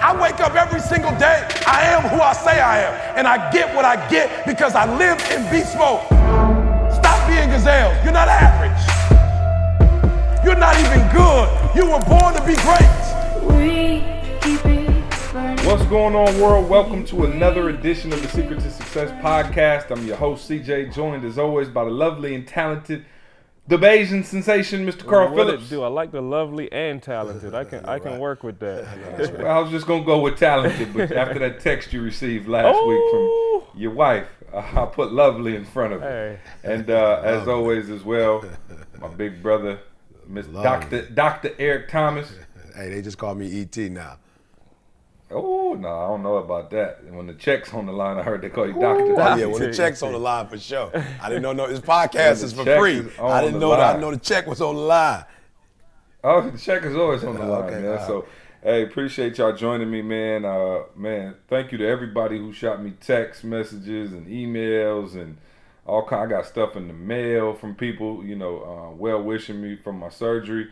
I wake up every single day. I am who I say I am. And I get what I get because I live in beast mode. Stop being gazelle. You're not average. You're not even good. You were born to be great. What's going on, world? Welcome to another edition of the Secret to Success podcast. I'm your host, CJ, joined as always by the lovely and talented, the Bayesian sensation, Mr. Karl what Phillips. It do I like the lovely and talented. I can I can work with that. Well, I was just gonna go with talented, but after that text you received last Oh. week from your wife, uh, I put lovely in front of it. Hey. And uh, as always, as well, my big brother, Mr. Doctor Doctor Eric Thomas. Hey, they just call me ET now. Oh no, I don't know about that. When the check's on the line, I heard they call you Doctor. Oh, yeah, when the check's on the line for sure. I didn't know no this podcast is for free. is I didn't the know that. I line. know the check was on the line. Oh, the check is always on the Oh, line, okay, man. wow. So, hey, appreciate y'all joining me, man. Uh, man, thank you to everybody who shot me text messages and emails and all kind. I got stuff in the mail from people, you know, uh, well wishing me from my surgery.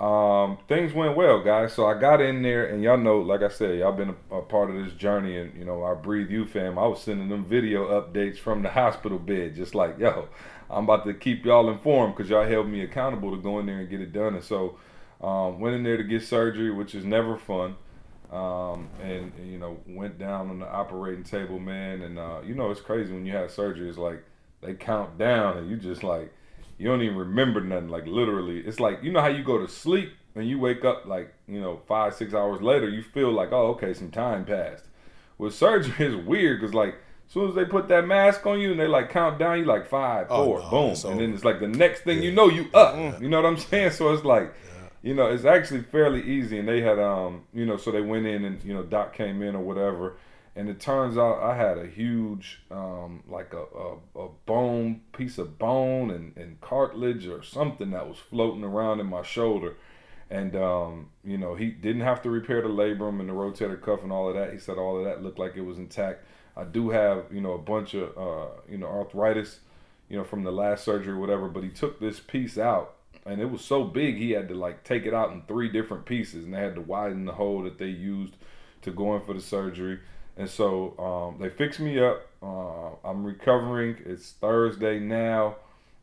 Um, things went well, guys. So I got in there, and y'all know, like I said, y'all been a, a part of this journey, and you know, I Breathe U fam. I was sending them video updates from the hospital bed, just like, yo, I'm about to keep y'all informed because y'all held me accountable to go in there and get it done. And so, um, went in there to get surgery, which is never fun. Um, and, and, you know, went down on the operating table, man. And uh, you know, it's crazy when you have surgery. It's like they count down, and you just like you don't even remember nothing. Like literally, it's like you know how you go to sleep and you wake up like you know five six hours later, you feel like oh okay, some time passed. With surgery, it's weird because like as soon as they put that mask on you and they like count down, you like five, Oh, four, no, boom, it's and then it's like the next thing you know, you up. You know what I'm saying? So it's like. You know, it's actually fairly easy, and they had, um, you know, so they went in and you know, Doc came in or whatever, and it turns out I had a huge, um, like a, a, a bone piece of bone and, and cartilage or something that was floating around in my shoulder, and um, you know, he didn't have to repair the labrum and the rotator cuff and all of that. He said all of that looked like it was intact. I do have, you know, a bunch of, uh, you know, arthritis, you know, from the last surgery or whatever, but he took this piece out and it was so big he had to like take it out in three different pieces and they had to widen the hole that they used to go in for the surgery and so um, they fixed me up. Uh, i'm recovering. It's thursday now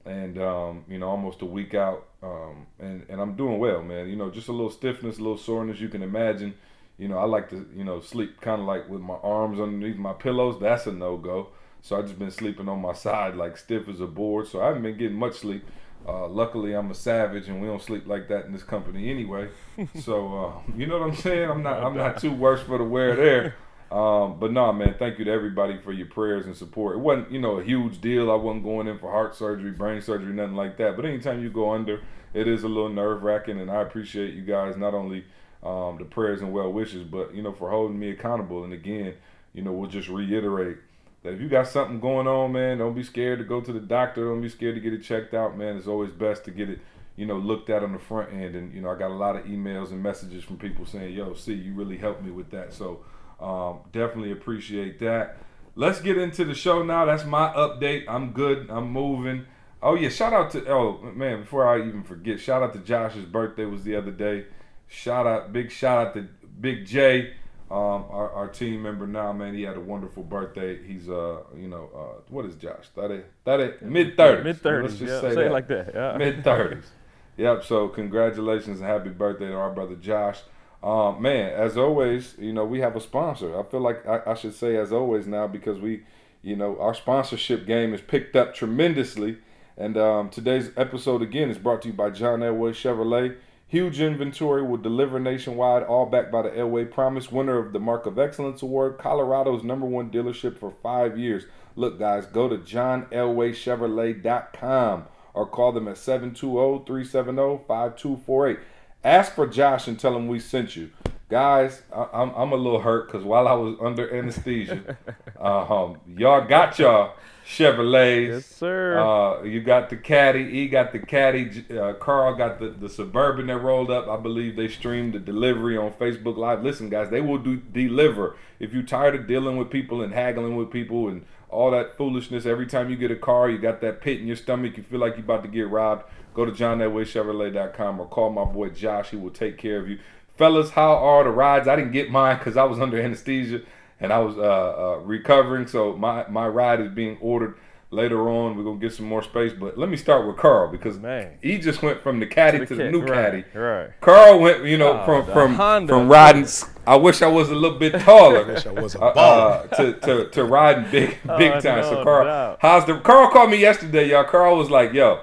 and um, you know almost a week out. Um, and, and i'm doing well man. You know just a little stiffness a little soreness you can imagine. You know i like to you know sleep kind of like with my arms underneath my pillows. That's a no-go. So i just been sleeping on my side like stiff as a board. So i haven't been getting much sleep. Uh, luckily, I'm a savage, and we don't sleep like that in this company anyway. so uh, you know what I'm saying? I'm not I'm not too worse for the wear there. Um, but no, man, thank you to everybody for your prayers and support. It wasn't you know a huge deal. I wasn't going in for heart surgery, brain surgery, nothing like that. But anytime you go under, it is a little nerve wracking, and I appreciate you guys not only um, the prayers and well wishes, but you know for holding me accountable. And again, you know we'll just reiterate that if you got something going on, man, don't be scared to go to the doctor. Don't be scared to get it checked out, man. It's always best to get it, you know, looked at on the front end. And you know, I got a lot of emails and messages from people saying, "Yo, see, you really helped me with that." So um, definitely appreciate that. Let's get into the show now. That's my update. I'm good. I'm moving. Oh yeah, shout out to oh man, before I even forget, shout out to Josh's birthday was the other day. Shout out, big shout out to Big J um, our, our team member now, man, he had a wonderful birthday. He's uh, you know, uh, what is Josh? Thirty, thirty, mid thirties. Mid thirties. Yeah, say, it like that. Yeah. Mid thirties. yep. So congratulations and happy birthday to our brother Josh. Um, man, as always, you know we have a sponsor. I feel like I, I should say as always now because we, you know, our sponsorship game is picked up tremendously. And um, today's episode again is brought to you by John Elway Chevrolet. Huge inventory will deliver nationwide, all backed by the Elway Promise, winner of the Mark of Excellence Award, Colorado's number one dealership for five years. Look, guys, go to johnelwaychevrolet.com or call them at 720-370-5248. Ask for Josh and tell him we sent you. Guys, I, I'm, I'm a little hurt because while I was under anesthesia, uh, um, y'all got y'all Chevrolets. Yes, sir. Uh, you got the caddy. E got the caddy. Uh, Carl got the, the suburban that rolled up. I believe they streamed the delivery on Facebook Live. Listen, guys, they will do deliver. If you're tired of dealing with people and haggling with people and all that foolishness, every time you get a car, you got that pit in your stomach. You feel like you're about to get robbed. Go to johnelwaychevrolet.com or call my boy Josh. He will take care of you. fellas, how are the rides? I didn't get mine because I was under anesthesia and I was uh, uh, recovering. So my my ride is being ordered later on. We're gonna get some more space, but let me start with Karl because Man. he just went from the caddy to, To the, the new right, caddy. right. Karl went, you know, Oh, from from Honda. from riding. I wish I was a little bit taller. I wish I was a uh, baller. uh, to, to to riding big big Oh, time. so Karl, doubt. how's the Karl called me yesterday, y'all. Karl was like, "Yo,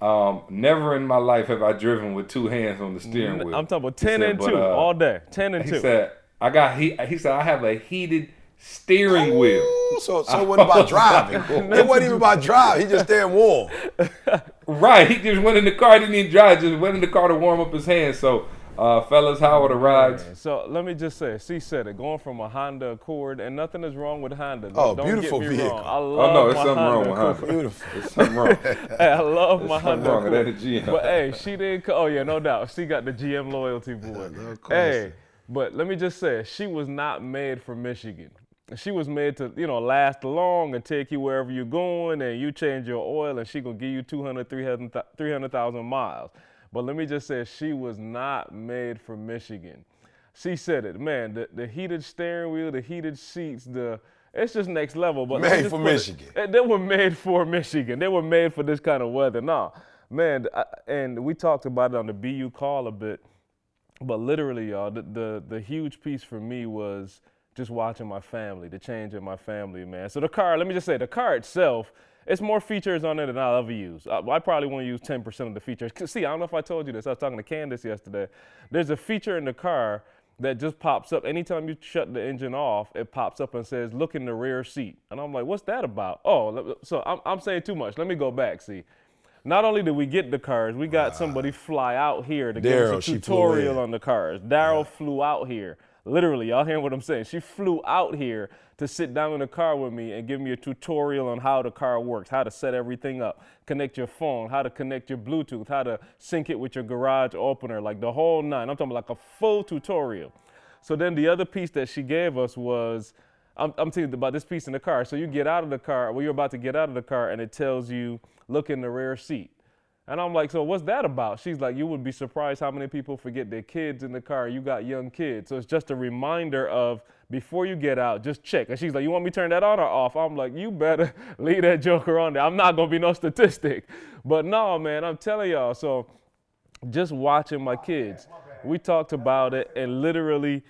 um, never in my life have I driven with two hands on the steering wheel." I'm talking about 10 said, and but, 2 uh, all day. 10 and He 2. said, "I got he." He said, "I have a heated steering wheel." So so it wasn't about driving. it wasn't even about driving. He just staying warm. Right, he just went in the car, didn't even drive, just went in the car to warm up his hands. So, uh, fellas, how are the rides? So let me just say, C said it, going from a Honda Accord, and nothing is wrong with Honda. Oh, Don't beautiful get me vehicle. Wrong. I Oh love no, it's my something wrong Honda with Accord. Honda. Beautiful. There's something wrong. Hey, I love my There's something Honda wrong with that GM. But hey, she didn't. Oh yeah, no doubt. She got the GM loyalty boy. hey, but let me just say, she was not made for Michigan. She was made to, you know, last long and take you wherever you're going, and you change your oil, and she gonna give you 200, 300 miles. But let me just say, she was not made for Michigan. She said it, man. The, the heated steering wheel, the heated seats, the it's just next level. But Made for put it- Michigan. they- They were made for Michigan. They were made for this kind of weather. Nah, man. I, and we talked about it on the BU call a bit, but literally, y'all, the, the the huge piece for me was just watching my family, the change in my family, man. So the car, let me just say, the car itself, it's more features on it than I'll ever use. I, I probably won't use 10% of the features. see, I don't know if I told you this. I was talking to Candace yesterday. There's a feature in the car that just pops up anytime you shut the engine off. It pops up and says, "Look in the rear seat," and I'm like, "What's that about?" Oh, so I'm, I'm saying too much. Let me go back. See. Not only did we get the cars, we got somebody fly out here to give us a tutorial on the cars. Daryl flew out here. Literally, y'all hearing what I'm saying? She flew out here to sit down in the car with me and give me a tutorial on how the car works, how to set everything up, connect your phone, how to connect your Bluetooth, how to sync it with your garage opener, like the whole nine. I'm talking like a full tutorial. So then the other piece that she gave us was, I'm, I'm telling you about this piece in the car. So you get out of the car, well, you're about to get out of the car, and it tells you, look in the rear seat. And I'm like, so what's that about? She's like, you would be surprised how many people forget their kids in the car. You got young kids. So it's just a reminder of before you get out, just check. And she's like, you want me to turn that on or off? I'm like, you better leave that joker on there. I'm not going to be no statistic. But no, man, I'm telling y'all. So just watching my kids, we talked about it and literally,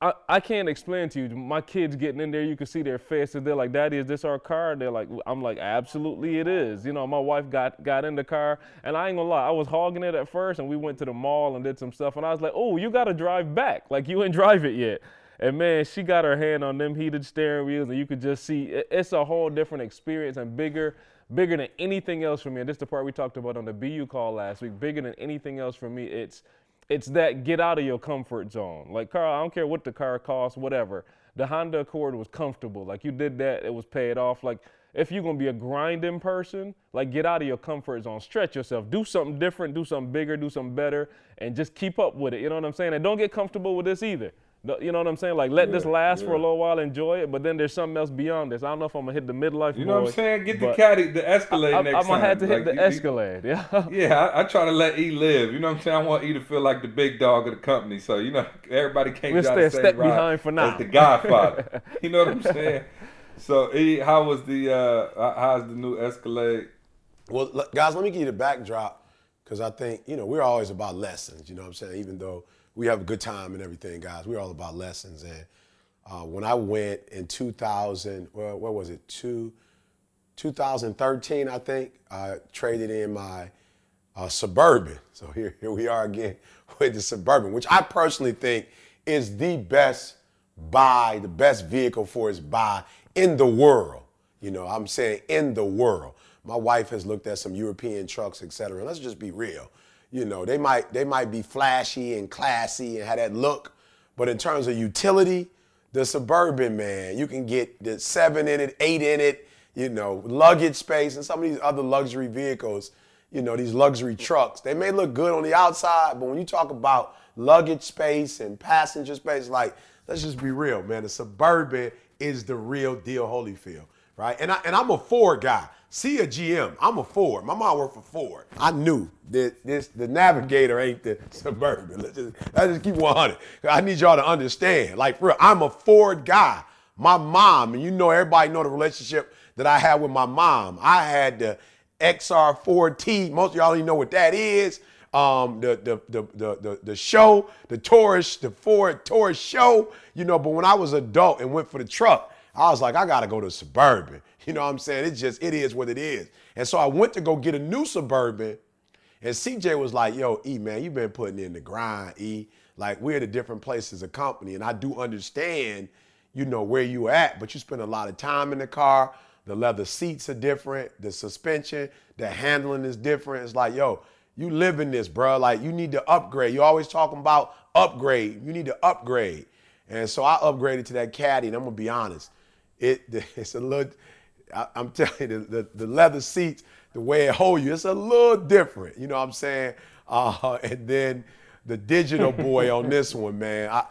I, I can't explain to you. My kids getting in there, you can see their faces. They're like, "Daddy, is this our car?" They're like, "I'm like, absolutely, it is." You know, my wife got got in the car, and I ain't gonna lie, I was hogging it at first, and we went to the mall and did some stuff, and I was like, "Oh, you gotta drive back. Like you ain't drive it yet." And man, she got her hand on them heated steering wheels, and you could just see it's a whole different experience and bigger, bigger than anything else for me. And this is the part we talked about on the BU call last week. Bigger than anything else for me, it's it's that get out of your comfort zone. Like Karl, I don't care what the car costs, whatever. The Honda Accord was comfortable. Like you did that, it was paid off. Like if you're gonna be a grinding person, like get out of your comfort zone, stretch yourself, do something different, do something bigger, do something better, and just keep up with it. You know what I'm saying? And don't get comfortable with this either. No- You know what I'm saying? Like let this Yeah, last for a little while, enjoy it, but then there's something else beyond this. I don't know if I'm gonna hit the midlife. You know what I'm saying? Get the caddy, the Escalade I, next I'm time. gonna have to hit the you- you- Escalade. Yeah. Yeah, I, I try to let E live. You know what I'm saying? I want E to feel like the big dog of the company. So you know, everybody can't We'll stay the a same step behind for now. As the Godfather. you know what I'm saying? So E, how was the uh how's the new Escalade? Well, guys, let me give you the backdrop because I think, you know, we're always about lessons, you know what I'm saying? Even though we have a good time and everything, guys, we're all about lessons. And uh, when I went in 2000, well, what was it? Two, 2013, I think, I traded in my uh, Suburban. So here, here we are again with the Suburban, which I personally think is the best buy, the best vehicle for its buy in the world. You know, I'm saying in the world. My wife has looked at some European trucks, et cetera. Let's just be real. You know, they might they might be flashy and classy and have that look, but in terms of utility, the Suburban man, you can get the seven in it, eight in it, you know, luggage space, and some of these other luxury vehicles, you know, these luxury trucks. They may look good on the outside, but when you talk about luggage space and passenger space, like, let's just be real, man. The Suburban is the real deal, Holyfield. right? And I and I'm a Ford guy. See a GM. I'm a Ford. My mom worked for Ford. I knew that this the Navigator ain't the Suburban. Let's just, let's just keep 100. I need y'all to understand. Like, for real, I'm a Ford guy. My mom, and you know, everybody know the relationship that I had with my mom. I had the XR4T. Most of y'all don't even know what that is. Um, the, the, the, the, the, the show, the Taurus, the Ford Taurus SHO, you know, but when I was adult and went for the truck, I was like, I gotta go to Suburban. You know what I'm saying? It's just, it is what it is. And so I went to go get a new Suburban, and CJ was like, yo, E, man, you've been putting in the grind, E. Like, we're at a different place as a company, and I do understand, you know, where you at, but you spend a lot of time in the car. The leather seats are different, the suspension, the handling is different. It's like, yo, you live in this, bro. Like, you need to upgrade. you always talking about upgrade. You need to upgrade. And so I upgraded to that caddy, and I'm gonna be honest, it it's a little I, am telling you, the, the, the, leather seats, the way it hold you, it's a little different. You know what I'm saying? Uh, and then the digital boy on this one, man. I,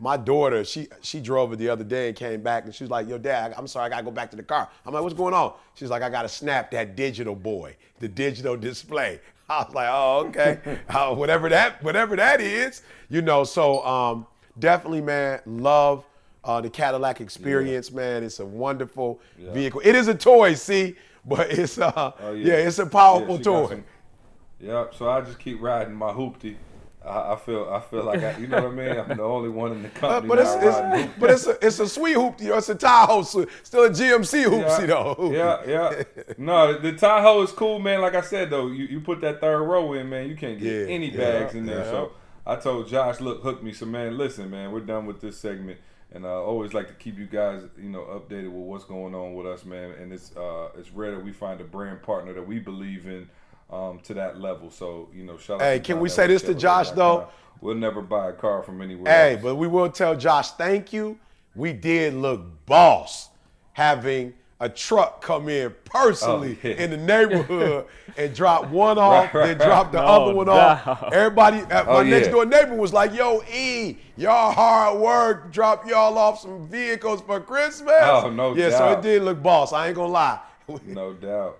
my daughter, she she drove it the other day and came back and she was like, "Yo, Dad, I'm sorry, I gotta go back to the car." I'm like, "What's going on?" She's like, "I gotta snap that digital boy, the digital display." I was like, "Oh, okay, uh, whatever that whatever that is, you know." So um, definitely, man, love uh, the Cadillac Experience, yeah. man. It's a wonderful yeah. vehicle. It is a toy, see, but it's uh, oh, yeah. yeah. it's a powerful toy. Some, yep. So I just keep riding my hoopty. I, I feel I feel like I, you know what I mean. I'm the only one in the uh, company. But it's, it's but it's a it's a sweet hoopty. It's a Tahoe, still a GMC hoopty though. Yeah, yeah. No, the, Tahoe is cool, man. Like I said though, you, you put that third row in, man. You can't get any bags in there. So I told Josh, look, hook me. So man, listen, man, we're done with this segment and I always like to keep you guys, you know, updated with what's going on with us, man. And it's uh, it's rare that we find a brand partner that we believe in um, to that level. So you know, shout hey, can we say this to Josh though? We'll never buy a car from anywhere. Hey, else. but we will tell Josh thank you. We did look boss having a truck come in personally oh, yeah. in the neighborhood and drop one off, right, then drop the no other one doubt. off. Everybody, uh, oh, my yeah. next door neighbor was like, "Yo, E, y'all hard work, drop y'all off some vehicles for Christmas." Oh no yeah, doubt. so it did look boss. I ain't gonna lie. no doubt.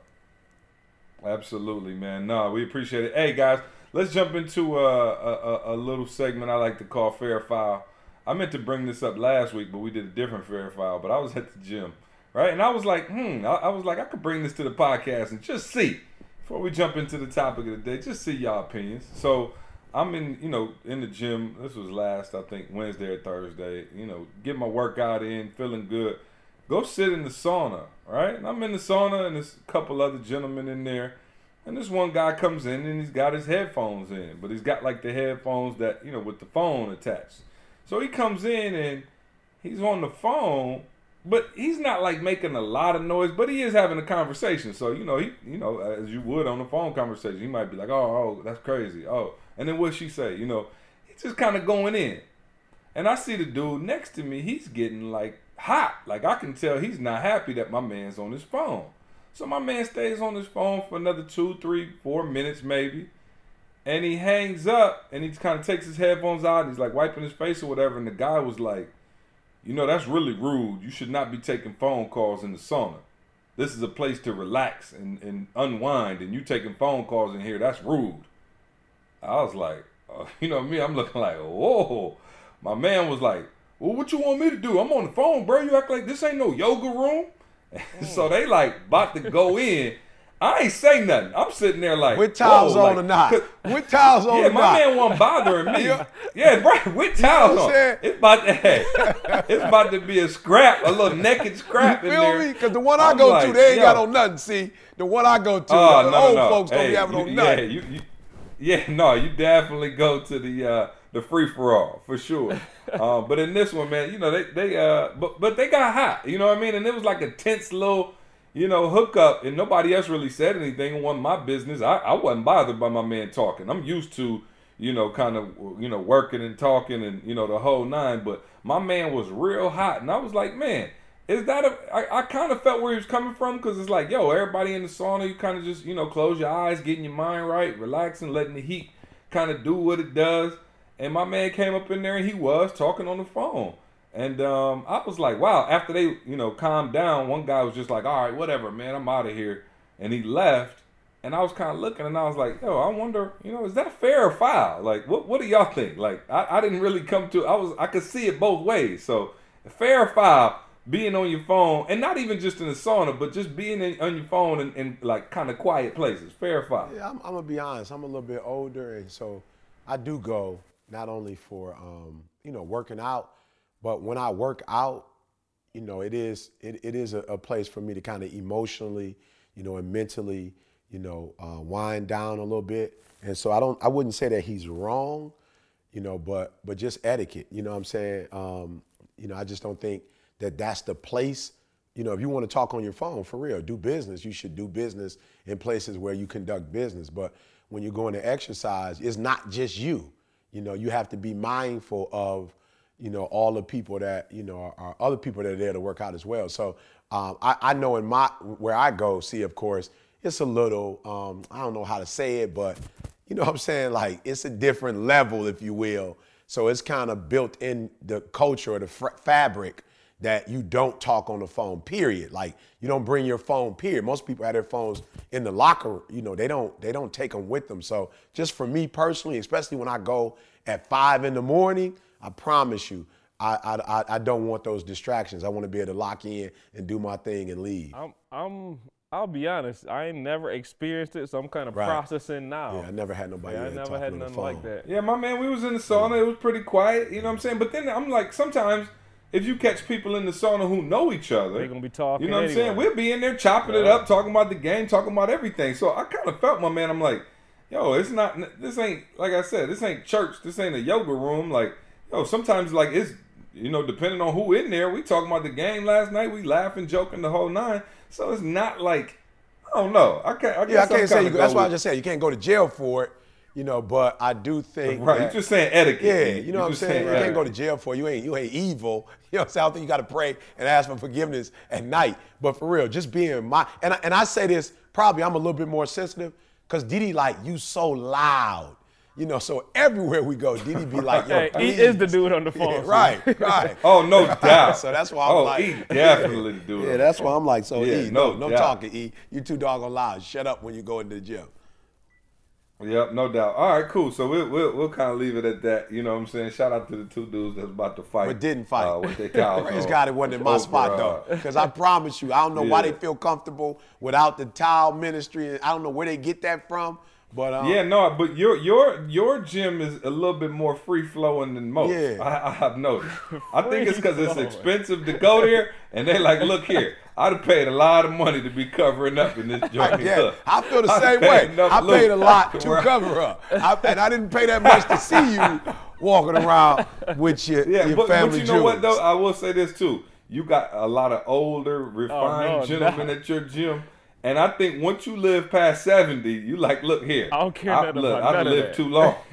Absolutely, man. No, we appreciate it. Hey guys, let's jump into a, a, a little segment I like to call Fair File. I meant to bring this up last week, but we did a different Fair File. But I was at the gym right? And I was like, hmm, I, I, was like, I could bring this to the podcast and just see before we jump into the topic of the day, just see y'all opinions. So I'm in, you know, in the gym. This was last, I think, Wednesday or Thursday. You know, get my workout in, feeling good. Go sit in the sauna, right? And I'm in the sauna, and there's a couple other gentlemen in there. And this one guy comes in and he's got his headphones in, but he's got like the headphones that, you know, with the phone attached. So he comes in and he's on the phone but he's not like making a lot of noise, but he is having a conversation. So you know, he you know, as you would on a phone conversation, he might be like, "Oh, oh, that's crazy." Oh, and then what she say? You know, he's just kind of going in. And I see the dude next to me. He's getting like hot. Like I can tell he's not happy that my man's on his phone. So my man stays on his phone for another two, three, four minutes maybe. And he hangs up and he kind of takes his headphones out and he's like wiping his face or whatever. And the guy was like, you know, that's really rude. You should not be taking phone calls in the sauna. This is a place to relax and, and unwind, and you taking phone calls in here, that's rude. I was like, uh, you know me, I'm looking like, whoa. My man was like, well, what you want me to do? I'm on the phone, bro. You act like this ain't no yoga room. so they like about to go in I ain't say nothing. I'm sitting there like with towels on like, or not. With towels on yeah, or not. my man wasn't bothering me. yeah, right. With towels you know on. It's about to hey, it's about to be a scrap, a little naked scrap you feel in there. me? Because the one I I'm go like, to, they ain't got on nothing. See, the one I go to, uh, the no, old no. folks hey, don't be having you, on nothing. Yeah, you, you, yeah, no, you definitely go to the uh, the free for all for sure. uh, but in this one, man, you know they they uh, but but they got hot. You know what I mean? And it was like a tense little you know, hook up, and nobody else really said anything. It wasn't my business. I, I wasn't bothered by my man talking. I'm used to, you know, kind of, you know, working and talking and, you know, the whole nine. But my man was real hot. And I was like, man, is that a. I, I kind of felt where he was coming from because it's like, yo, everybody in the sauna, you kind of just, you know, close your eyes, getting your mind right, relaxing, letting the heat kind of do what it does. And my man came up in there and he was talking on the phone. And um, I was like, wow. After they, you know, calmed down, one guy was just like, all right, whatever, man, I'm out of here. And he left. And I was kind of looking, and I was like, yo, I wonder, you know, is that fair or foul? Like, what what do y'all think? Like, I, I didn't really come to, I was, I could see it both ways. So, fair or foul, being on your phone, and not even just in the sauna, but just being in, on your phone in like kind of quiet places. Fair or foul? Yeah, I'm, I'm gonna be honest. I'm a little bit older, and so I do go not only for um, you know working out, but when I work out, you know, it is it, it is a, a place for me to kind of emotionally, you know, and mentally, you know, uh, wind down a little bit. And so I don't I wouldn't say that he's wrong, you know, but but just etiquette. You know what I'm saying? Um, you know, I just don't think that that's the place. You know, if you want to talk on your phone for real, do business. You should do business in places where you conduct business. But when you're going to exercise, it's not just you. You know, you have to be mindful of, you know, all the people that, you know, are, are other people that are there to work out as well. So um, I, I, know in my, where I go, see, of course, it's a little, um, I don't know how to say it, but you know what I'm saying? Like, it's a different level, if you will. So it's kind of built in the culture or the fabric that you don't talk on the phone, period. Like you don't bring your phone, period. Most people have their phones in the locker, you know, they don't they don't take them with them. So just for me personally, especially when I go at five in the morning, I promise you, I I, I don't want those distractions. I want to be able to lock in and do my thing and leave. I'm I'm I'll be honest, I ain't never experienced it, so I'm kind of right. processing now. Yeah, I never had nobody. Yeah, I never had nothing like that. Yeah, my man, we was in the sauna. It was pretty quiet. You know what I'm saying? But then I'm like, sometimes if you catch people in the sauna who know each other, they're gonna be talking. You know what anyway. I'm saying? We'll be in there chopping yeah. it up, talking about the game, talking about everything. So I kind of felt my man. I'm like, yo, it's not. This ain't like I said. This ain't church. This ain't a yoga room. Like, yo, sometimes like it's you know depending on who in there. We talking about the game last night. We laughing, joking the whole nine. So it's not like I don't know. I can't. I yeah, I can't say you. That's why I just said you can't go to jail for it you know, but I do think right. That, You're just saying etiquette. Yeah, you know what I'm saying. You can't go to jail for it. you ain't you ain't evil. You know what I'm saying. I think you got to pray and ask for forgiveness at night. But for real, just being my and I, and I say this probably I'm a little bit more sensitive because Dede like you so loud. You know, so everywhere we go, Dede be like, yo, hey, he is the dude on the phone. Yeah, right, right. oh, no doubt. so that's why I'm oh, like, E definitely the dude. Yeah, that's why I'm like, so yeah, E, no, no, no talking, E. You too doggone loud. Shut up when you go into the gym. Yep, no doubt. All right, cool. So we'll we'll, we'll kind of leave it at that. You know what I'm saying? Shout out to the two dudes that's about to fight. But didn't fight. Uh, with their cows Praise God it wasn't in my over, spot, though. Because I promise you, I don't know yeah. why they feel comfortable without the towel ministry. I don't know where they get that from. But um, yeah, no, but your your your gym is a little bit more free flowing than most. Yeah. I, I have noticed. I think it's because it's expensive to go there, and they like, look here, I'd have paid a lot of money to be covering up in this joint. yeah, I feel the same way. I paid a lot to cover up, I, and I didn't pay that much to see you walking around with your, yeah, your but, family. But you know jewels. what though? I will say this too. You got a lot of older, refined oh, no, gentlemen no. at your gym. And I think once you live past 70, you like, look here. I don't care I, nothing look, about I've lived too long.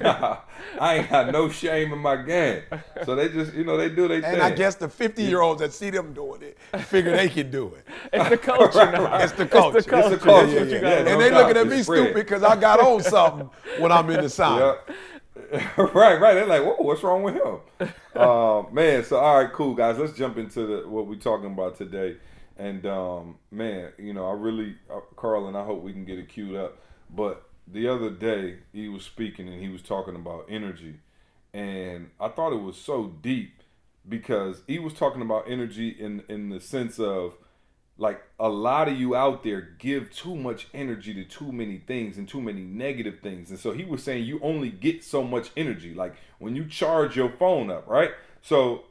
I ain't got no shame in my game. So they just, you know, they do their thing. And I guess the 50 year olds that see them doing it figure they can do it. It's the culture Right, now. right. It's the culture. It's the culture. It's the culture. That's what Yeah, yeah, and no they looking at me spread. stupid because I got on something when I'm in the sauna. Yep. right, right. They're like, whoa, what's wrong with him? uh, man, so all right, cool, guys. Let's jump into the, what we're talking about today. And um, man, you know, I really, uh, Karl, and I hope we can get it queued up. But the other day, he was speaking and he was talking about energy, and I thought it was so deep because he was talking about energy in in the sense of like a lot of you out there give too much energy to too many things and too many negative things. And so he was saying you only get so much energy. Like when you charge your phone up, right? So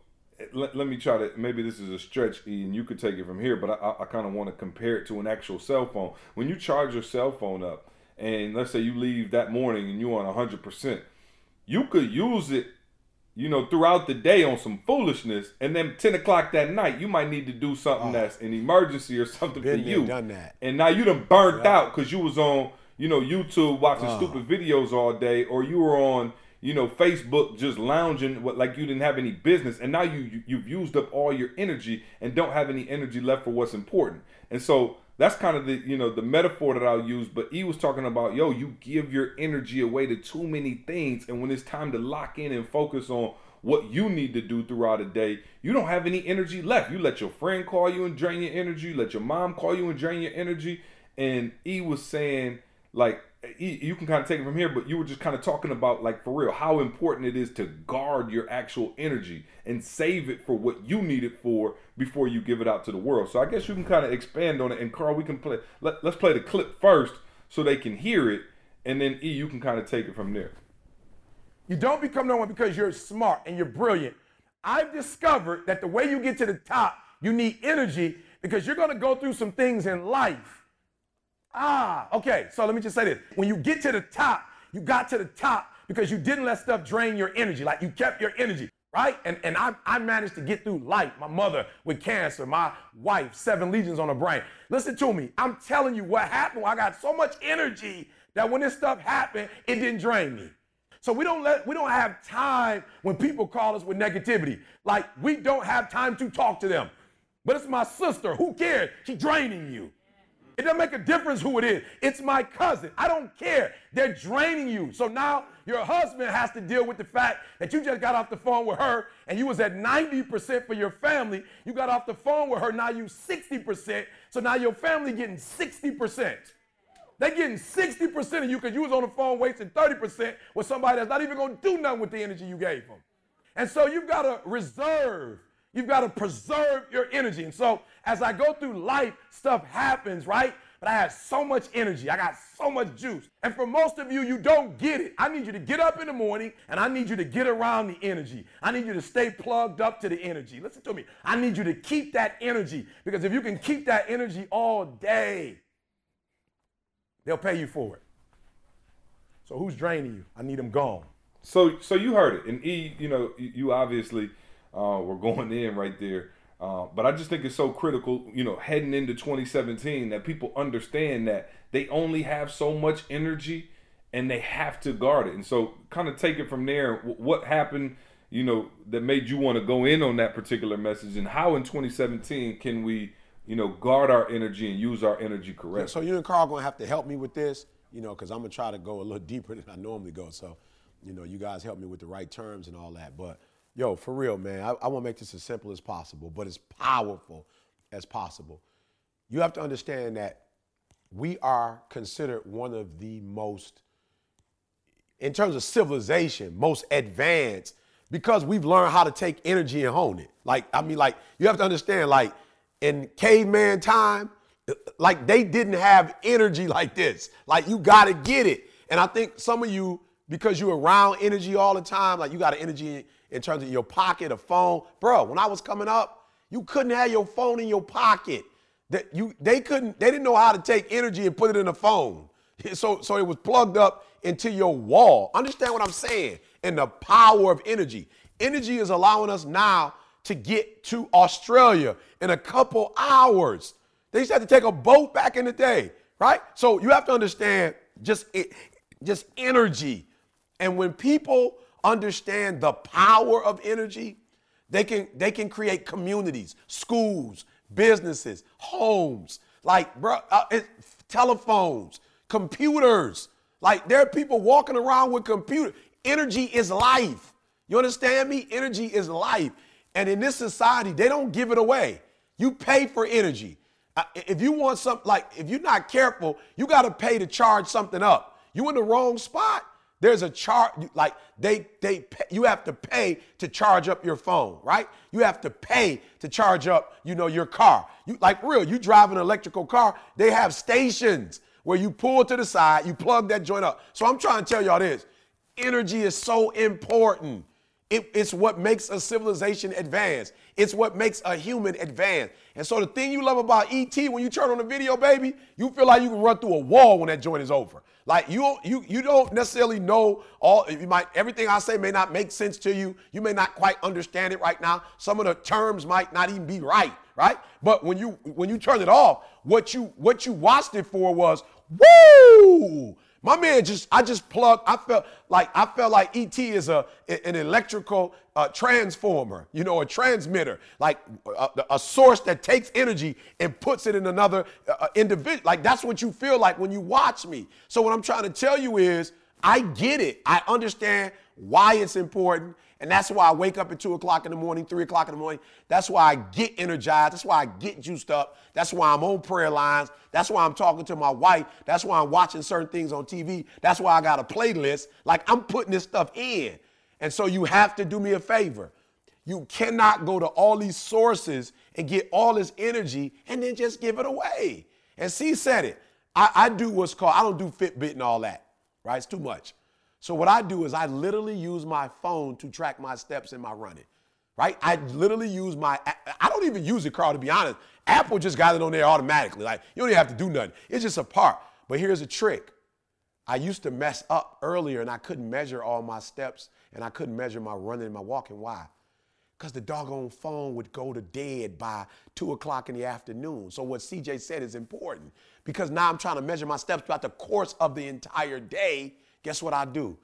let, let me try to maybe this is a stretch E, and you could take it from here but i, I, kind of want to compare it to an actual cell phone when you charge your cell phone up and let's say you leave that morning and you're on 100% you could use it you know throughout the day on some foolishness and then 10 o'clock that night you might need to do something Oh. that's an emergency or something for you done that. and now you done burnt Yeah. out because you was on you know youtube watching Oh. stupid videos all day or you were on you know facebook just lounging like you didn't have any business and now you, you you've used up all your energy and don't have any energy left for what's important and so that's kind of the you know the metaphor that I'll use. But he was talking about yo, you give your energy away to too many things, and when it's time to lock in and focus on what you need to do throughout the day, you don't have any energy left. You let your friend call you and drain your energy. You let your mom call you and drain your energy. And he was saying, like, you can kind of take it from here, but you were just kind of talking about, like, for real, how important it is to guard your actual energy and save it for what you need it for before you give it out to the world. So I guess you can kind of expand on it. And Karl, we can play. Let, let's play the clip first so they can hear it, and then E, you can kind of take it from there. You don't become number one because you're smart and you're brilliant. I've discovered that the way you get to the top, you need energy because you're going to go through some things in life. Ah, okay. So let me just say this. When you get to the top, you got to the top because you didn't let stuff drain your energy. Like you kept your energy, right? And, and I, I managed to get through life. My mother with cancer, my wife, seven lesions on her brain. Listen to me. I'm telling you what happened. I got so much energy that when this stuff happened, it didn't drain me. So we don't let we don't have time when people call us with negativity. Like we don't have time to talk to them. But it's my sister. Who cares? She's draining you. It doesn't make a difference who it is. It's my cousin. I don't care. They're draining you. So now your husband has to deal with the fact that you just got off the phone with her and you was at 90% for your family. You got off the phone with her, now you 60%. So now your family getting 60%. They're getting 60% of you because you was on the phone wasting 30% with somebody that's not even to do nothing with the energy you gave them. And so you've got to reserve. You've got to preserve your energy. And so as I go through life, stuff happens, right? But I have so much energy. I got so much juice. And for most of you, you don't get it. I need you to get up in the morning and I need you to get around the energy. I need you to stay plugged up to the energy. Listen to me. I need you to keep that energy because if you can keep that energy all day, They'll pay you for it. So who's draining you? I need them gone. So so you heard it, and E, you know, you obviously uh, were going in right there. Uh, but I just think it's so critical, you know, heading into 2017 that people understand that they only have so much energy and they have to guard it. And so, kind of take it from there. What happened, you know, that made you want to go in on that particular message, and how in 2017 can we you know, guard our energy and use our energy correctly. Yeah, so you and Karl gonna have to help me with this, you know, because I'm gonna try to go a little deeper than I normally go. So, you know, you guys help me with the right terms and all that. But yo, for real, man, I, I want to make this as simple as possible, but as powerful as possible. You have to understand that we are considered one of the most, in terms of civilization, most advanced because we've learned how to take energy and hone it. Like, I mean, like, you have to understand, like, in caveman time, like they didn't have energy like this. Like you got to get it. And I think some of you, because you're around energy all the time, like you got an energy in terms of your pocket, a phone. Bro, when I was coming up, you couldn't have your phone in your pocket. That you they couldn't, they didn't know how to take energy and put it in a phone. So, so it was plugged up into your wall. Understand what I'm saying? And the power of energy. Energy is allowing us now to get to Australia in a couple hours. They used to have to take a boat back in the day, right? So you have to understand just it, just energy. And when people understand the power of energy, they can they can create communities, schools, businesses, homes, like bro, uh, it, telephones, computers. Like there are people walking around with computer. Energy is life. You understand me? Energy is life. And in this society, they don't give it away. You pay for energy. Uh, if you want something, like if you're not careful, you got to pay to charge something up. You in the wrong spot. There's a charge, like they they you have to pay to charge up your phone, right? You have to pay to charge up, you know, your car. You like real, you drive an electrical car. They have stations where you pull to the side, you plug that joint up. So I'm trying to tell y'all this: energy is so important. It, it's what makes a civilization advance. It's what makes a human advance. And so the thing you love about ET, when you turn on the video, baby, you feel like you can run through a wall when that joint is over. Like you, you, you don't necessarily know all. You might everything I say may not make sense to you. You may not quite understand it right now. Some of the terms might not even be right, right? But when you when you turn it off, what you what you watched it for was woo my man just, I just plugged. I felt like I felt like ET is a an electrical uh, transformer, you know, a transmitter, like a, a, source that takes energy and puts it in another uh, uh, individual. Like that's what you feel like when you watch me. So what I'm trying to tell you is, I get it. I understand why it's important, And that's why I wake up at 2 o'clock in the morning, 3 o'clock in the morning. That's why I get energized. That's why I get juiced up. That's why I'm on prayer lines. That's why I'm talking to my wife. That's why I'm watching certain things on TV. That's why I got a playlist. Like I'm putting this stuff in. And so you have to do me a favor. You cannot go to all these sources and get all this energy and then just give it away. And C said it. I, I do what's called, I don't do Fitbit and all that, right? It's too much. So what I do is I literally use my phone to track my steps in my running, right? I literally use my, I don't even use it, Karl, to be honest. Apple just got it on there automatically. Like you don't even have to do nothing. It's just a part. But here's a trick. I used to mess up earlier and I couldn't measure all my steps and I couldn't measure my running and my walking. Why? Because the doggone phone would go to dead by two o'clock in the afternoon. So what CJ said is important because now I'm trying to measure my steps throughout the course of the entire day. Guess what I do?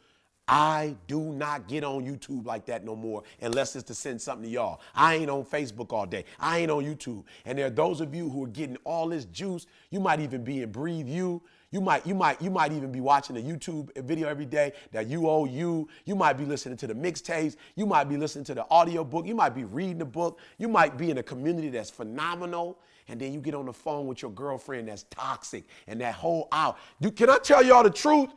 I do not get on YouTube like that no more unless it's to send something to y'all. I ain't on Facebook all day. I ain't on YouTube. And there are those of you who are getting all this juice. You might even be in Breathe U. You might, you might, you might even be watching a YouTube video every day that you owe you. You might be listening to the mixtapes. You might be listening to the audio book. You might be reading a book. You might be in a community that's phenomenal. And then you get on the phone with your girlfriend that's toxic and that whole out. Can I tell y'all the truth?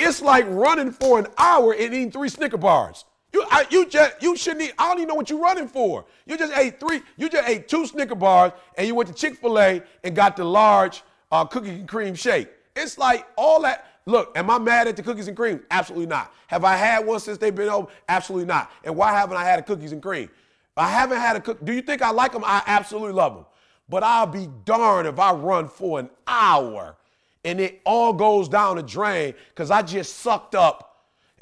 It's like running for an hour and eating three Snicker bars. You, I, you just, you shouldn't eat. I don't even know what you're running for. You just ate three. You just ate two Snicker bars and you went to Chick Fil A and got the large uh, cookie and cream shake. It's like all that. Look, am I mad at the cookies and cream? Absolutely not. Have I had one since they've been open? Absolutely not. And why haven't I had a cookies and cream? I haven't had a cook. Do you think I like them? I absolutely love them. But I'll be darned if I run for an hour and it all goes down the drain because I just sucked up.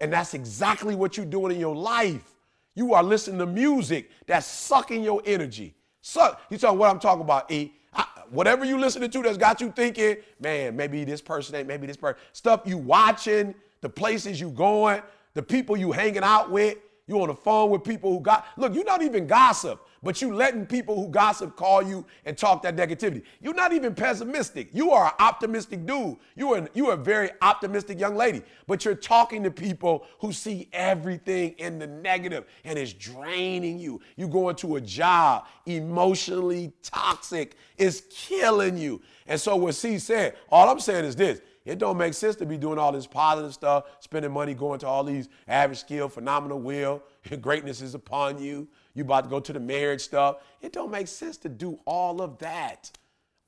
And that's exactly what you're doing in your life. You are listening to music that's sucking your energy. Suck. You talking what I'm talking about, E? I, whatever you listening to that's got you thinking, man, maybe this person ain't, maybe this person. Stuff you watching, the places you going, the people you hanging out with. You on the phone with people who got, look, you're not even gossip, but you letting people who gossip call you and talk that negativity. You're not even pessimistic. You are an optimistic dude. You are, you are a very optimistic young lady, but you're talking to people who see everything in the negative and it's draining you. You go into a job, emotionally toxic, it's killing you. And so what C said, all I'm saying is this, it don't make sense to be doing all this positive stuff, spending money, going to all these average skill, phenomenal will, greatness is upon you. You about to go to the marriage stuff. It don't make sense to do all of that.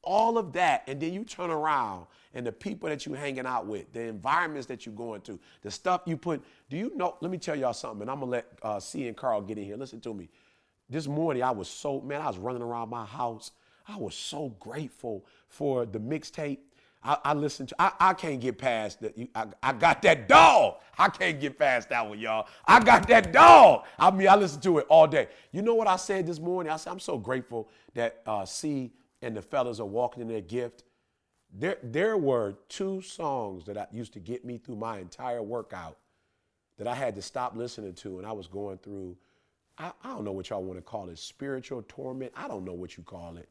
All of that. And then you turn around and the people that you're hanging out with, the environments that you're going to, the stuff you put. Do you know? Let me tell y'all something, and I'm gonna let uh, C and Karl get in here. Listen to me. This morning I was so man, I was running around my house. I was so grateful for the mixtape I, I listen to. I, I can't get past that. I, I got that dog. I can't get past that one, y'all. I got that dog. I mean, I listen to it all day. You know what I said this morning? I said I'm so grateful that uh, C and the fellas are walking in their gift. There, there were two songs that I used to get me through my entire workout that I had to stop listening to, and I was going through. I, I don't know what y'all want to call it, spiritual torment. I don't know what you call it.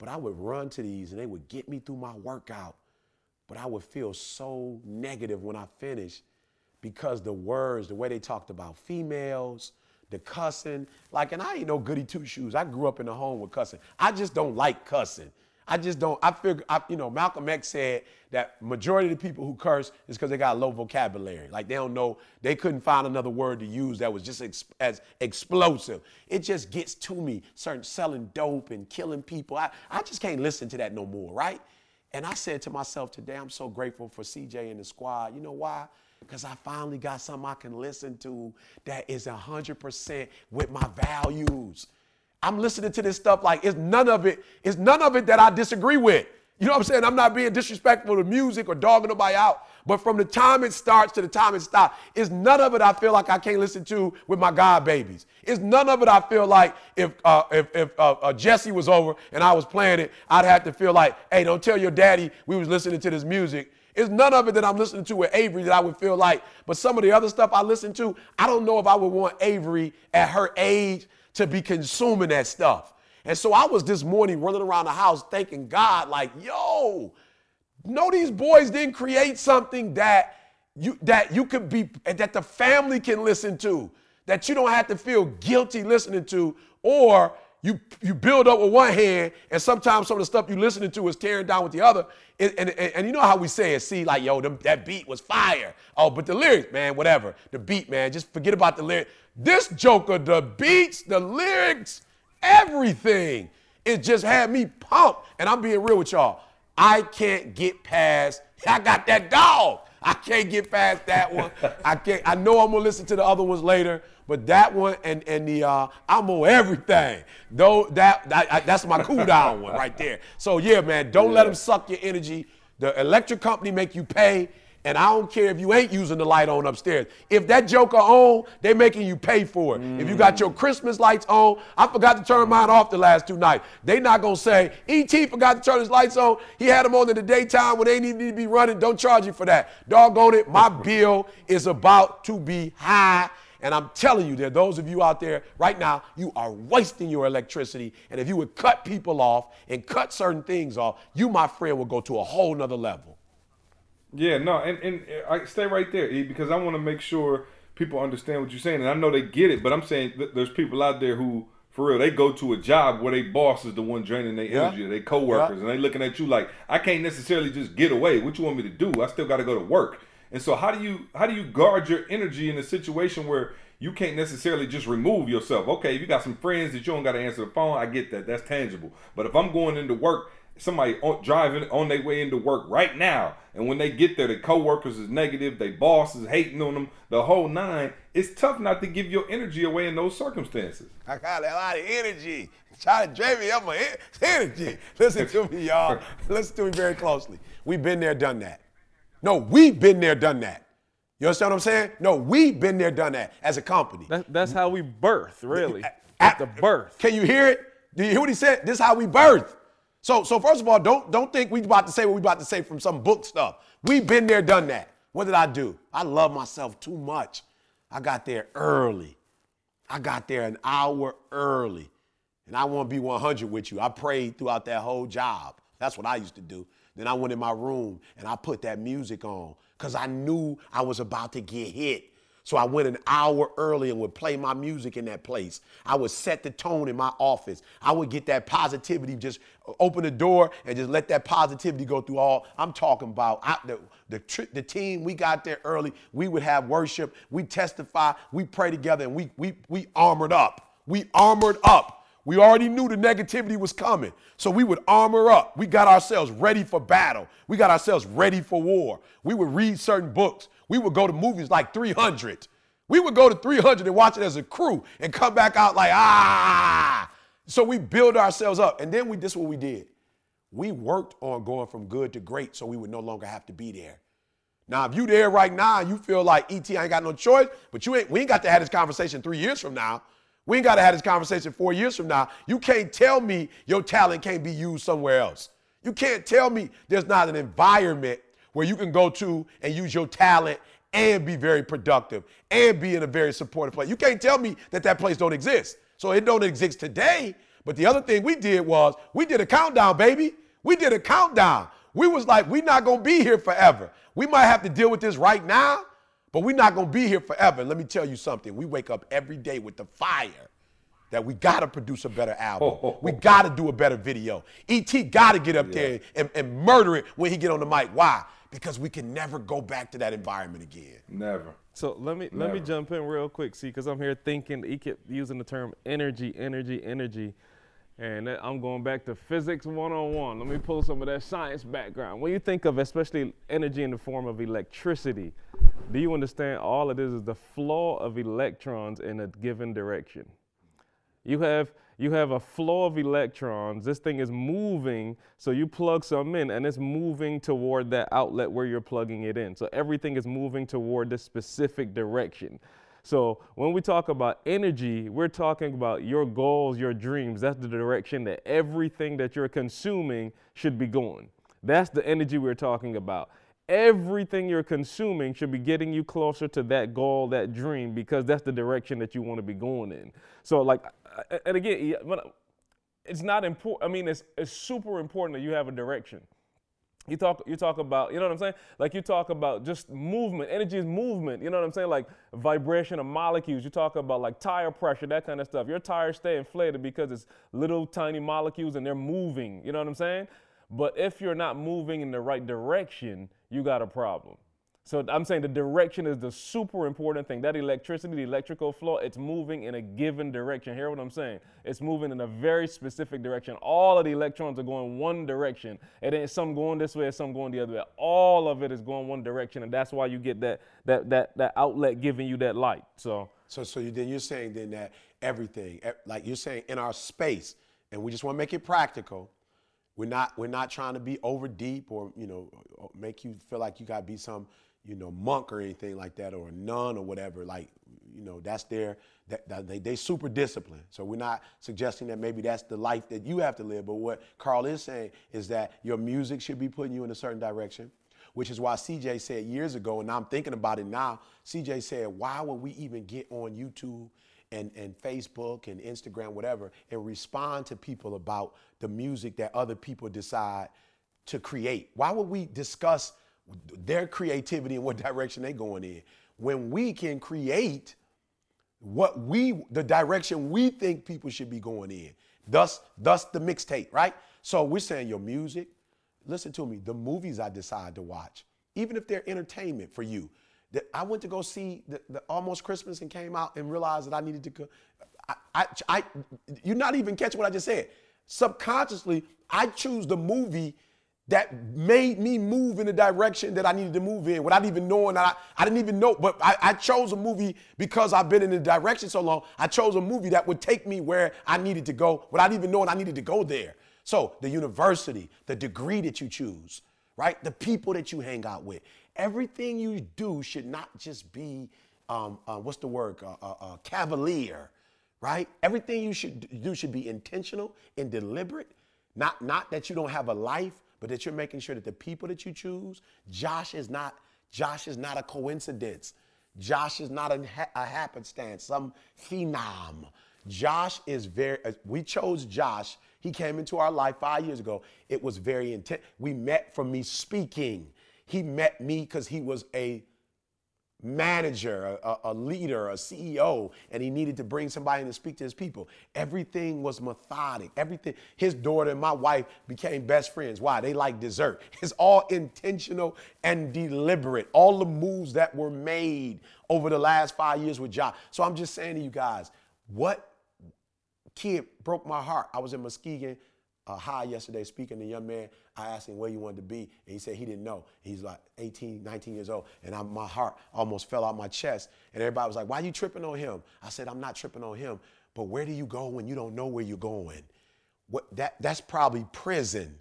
But I would run to these and they would get me through my workout. But I would feel so negative when I finished because the words, the way they talked about females, the cussing, like, and I ain't no goody two shoes. I grew up in a home with cussing. I just don't like cussing. I just don't. I figure, I, you know, Malcolm X said that majority of the people who curse is because they got low vocabulary. Like they don't know, they couldn't find another word to use that was just ex- as explosive. It just gets to me. Certain selling dope and killing people. I, I just can't listen to that no more, right? And I said to myself today, I'm so grateful for CJ and the squad. You know why? Because I finally got something I can listen to that is 100% with my values. I'm listening to this stuff like it's none of it, it's none of it that I disagree with. You know what I'm saying? I'm not being disrespectful to music or dogging nobody out. But from the time it starts to the time it stops, it's none of it I feel like I can't listen to with my God babies. It's none of it I feel like if uh, if, if uh, uh, Jesse was over and I was playing it, I'd have to feel like, hey, don't tell your daddy we was listening to this music. It's none of it that I'm listening to with Avery that I would feel like. But some of the other stuff I listen to, I don't know if I would want Avery at her age to be consuming that stuff. And so I was this morning running around the house thanking God, like, yo, no, these boys didn't create something that you that you could be that the family can listen to, that you don't have to feel guilty listening to, or you you build up with one hand, and sometimes some of the stuff you listening to is tearing down with the other. And, and, and you know how we say it, see, like, yo, them, that beat was fire. Oh, but the lyrics, man, whatever. The beat, man, just forget about the lyrics. This Joker, the beats, the lyrics, everything, it just had me pumped. And I'm being real with y'all. I can't get past, I got that dog. I can't get past that one. I can't. I know I'm gonna listen to the other ones later, but that one and and the uh, I'm on everything. Though that, that I, that's my cool down one right there. So yeah, man, don't yeah. let them suck your energy. The electric company make you pay. And I don't care if you ain't using the light on upstairs. If that joker on, they making you pay for it. Mm. If you got your Christmas lights on, I forgot to turn mine off the last two nights. They not gonna say, E.T. forgot to turn his lights on. He had them on in the daytime when they need to be running. Don't charge you for that. Doggone it, my bill is about to be high. And I'm telling you, there are those of you out there right now, you are wasting your electricity. And if you would cut people off and cut certain things off, you, my friend, will go to a whole nother level. Yeah, no, and and uh, I stay right there, E, because I want to make sure people understand what you're saying, and I know they get it. But I'm saying th- there's people out there who, for real, they go to a job where their boss is the one draining their yeah. energy, their coworkers, yeah. and they looking at you like, I can't necessarily just get away. What you want me to do? I still got to go to work. And so how do you how do you guard your energy in a situation where you can't necessarily just remove yourself? Okay, if you got some friends that you don't got to answer the phone, I get that. That's tangible. But if I'm going into work somebody on, driving on their way into work right now, and when they get there, the coworkers is negative, their boss is hating on them, the whole nine. It's tough not to give your energy away in those circumstances. I got a lot of energy. Try to drain me up my energy. Listen to me, y'all. Listen to me very closely. We've been there, done that. No, we've been there, done that. You understand what I'm saying? No, we've been there, done that as a company. That, that's how we birth, really. At, at the birth. Can you hear it? Do you hear what he said? This is how we birth. So, so first of all, don't don't think we about to say what we about to say from some book stuff. We've been there, done that. What did I do? I love myself too much. I got there early. I got there an hour early. And I want to be 100 with you. I prayed throughout that whole job. That's what I used to do. Then I went in my room and I put that music on because I knew I was about to get hit. So I went an hour early and would play my music in that place. I would set the tone in my office. I would get that positivity, just open the door and just let that positivity go through all. I'm talking about I, the, the, the team, we got there early. We would have worship. We testify. We pray together and we, we, we armored up. We armored up. We already knew the negativity was coming. So we would armor up. We got ourselves ready for battle. We got ourselves ready for war. We would read certain books we would go to movies like 300. We would go to 300 and watch it as a crew and come back out like, ah. So we build ourselves up. And then we, this is what we did. We worked on going from good to great so we would no longer have to be there. Now, if you there right now you feel like ET ain't got no choice, but you ain't, we ain't got to have this conversation three years from now. We ain't got to have this conversation four years from now. You can't tell me your talent can't be used somewhere else. You can't tell me there's not an environment where you can go to and use your talent and be very productive and be in a very supportive place. You can't tell me that that place don't exist. So it don't exist today. But the other thing we did was we did a countdown, baby. We did a countdown. We was like, we're not gonna be here forever. We might have to deal with this right now, but we're not gonna be here forever. And let me tell you something. We wake up every day with the fire that we gotta produce a better album. we gotta do a better video. E.T. gotta get up yeah. there and, and murder it when he get on the mic. Why? Because we can never go back to that environment again. Never. So let me never. let me jump in real quick, see, because I'm here thinking he kept using the term energy, energy, energy. And I'm going back to physics 101. Let me pull some of that science background. When you think of especially energy in the form of electricity, do you understand all it is is the flow of electrons in a given direction? You have you have a flow of electrons. This thing is moving, so you plug some in and it's moving toward that outlet where you're plugging it in. So everything is moving toward this specific direction. So when we talk about energy, we're talking about your goals, your dreams. That's the direction that everything that you're consuming should be going. That's the energy we're talking about. Everything you're consuming should be getting you closer to that goal, that dream, because that's the direction that you want to be going in. So, like, and again, uh, it's not important. I mean, it's, it's super important that you have a direction. You talk, you talk about, you know what I'm saying? Like you talk about just movement. Energy is movement. You know what I'm saying? Like vibration of molecules. You talk about like tire pressure, that kind of stuff. Your tires stay inflated because it's little tiny molecules and they're moving. You know what I'm saying? But if you're not moving in the right direction, you got a problem. So I'm saying the direction is the super important thing. That electricity, the electrical flow, it's moving in a given direction. Hear what I'm saying? It's moving in a very specific direction. All of the electrons are going one direction. It ain't some going this way, some going the other way. All of it is going one direction, and that's why you get that that that that outlet giving you that light. So So, so you, then you're saying then that everything, like you're saying in our space, and we just want to make it practical. We're not we're not trying to be over deep or you know make you feel like you got to be some you know monk or anything like that or a nun or whatever. Like you know that's their that, that they they super disciplined. So we're not suggesting that maybe that's the life that you have to live. But what Karl is saying is that your music should be putting you in a certain direction which is why CJ said years ago, and I'm thinking about it now. CJ said, why would we even get on YouTube and, and Facebook and Instagram, whatever, and respond to people about the music that other people decide to create? Why would we discuss their creativity and what direction they're going in when we can create what we the direction we think people should be going in? Thus thus the mixtape right? So we're saying your music listen to me. The movies i decide to watch even if they're entertainment for you that i went to go see the, the almost christmas and came out and realized that i needed to I, I, I you're not even catching what i just said subconsciously i choose the movie that made me move in the direction that I needed to move in without even knowing that I, I didn't even know. But I, I chose a movie because I've been in the direction so long. I chose a movie that would take me where I needed to go without even knowing I needed to go there. So the university, the degree that you choose, right? The people that you hang out with, everything you do should not just be, um, uh, what's the word, uh, uh, uh, cavalier, right? Everything you should do should be intentional and deliberate. Not, not that you don't have a life, but that you're making sure that the people that you choose, Josh is not, Josh is not a coincidence. Josh is not a, a happenstance, some phenom. Josh is very, uh, we chose Josh. He came into our life five years ago. It was very intense. We met from me speaking. He met me because he was a manager, a, a leader, a CEO, and he needed to bring somebody in to speak to his people. Everything was methodic. Everything. His daughter and my wife became best friends. Why? They like dessert. It's all intentional and deliberate. All the moves that were made over the last five years with Josh. So I'm just saying to you guys, what kid broke my heart? I was in Muskegon uh, high yesterday speaking to young man. I asked him where you wanted to be, and he said he didn't know. He's like 18, 19 years old, and I, my heart almost fell out my chest. And everybody was like, "Why are you tripping on him?" I said, "I'm not tripping on him, but where do you go when you don't know where you're going? What that that's probably prison."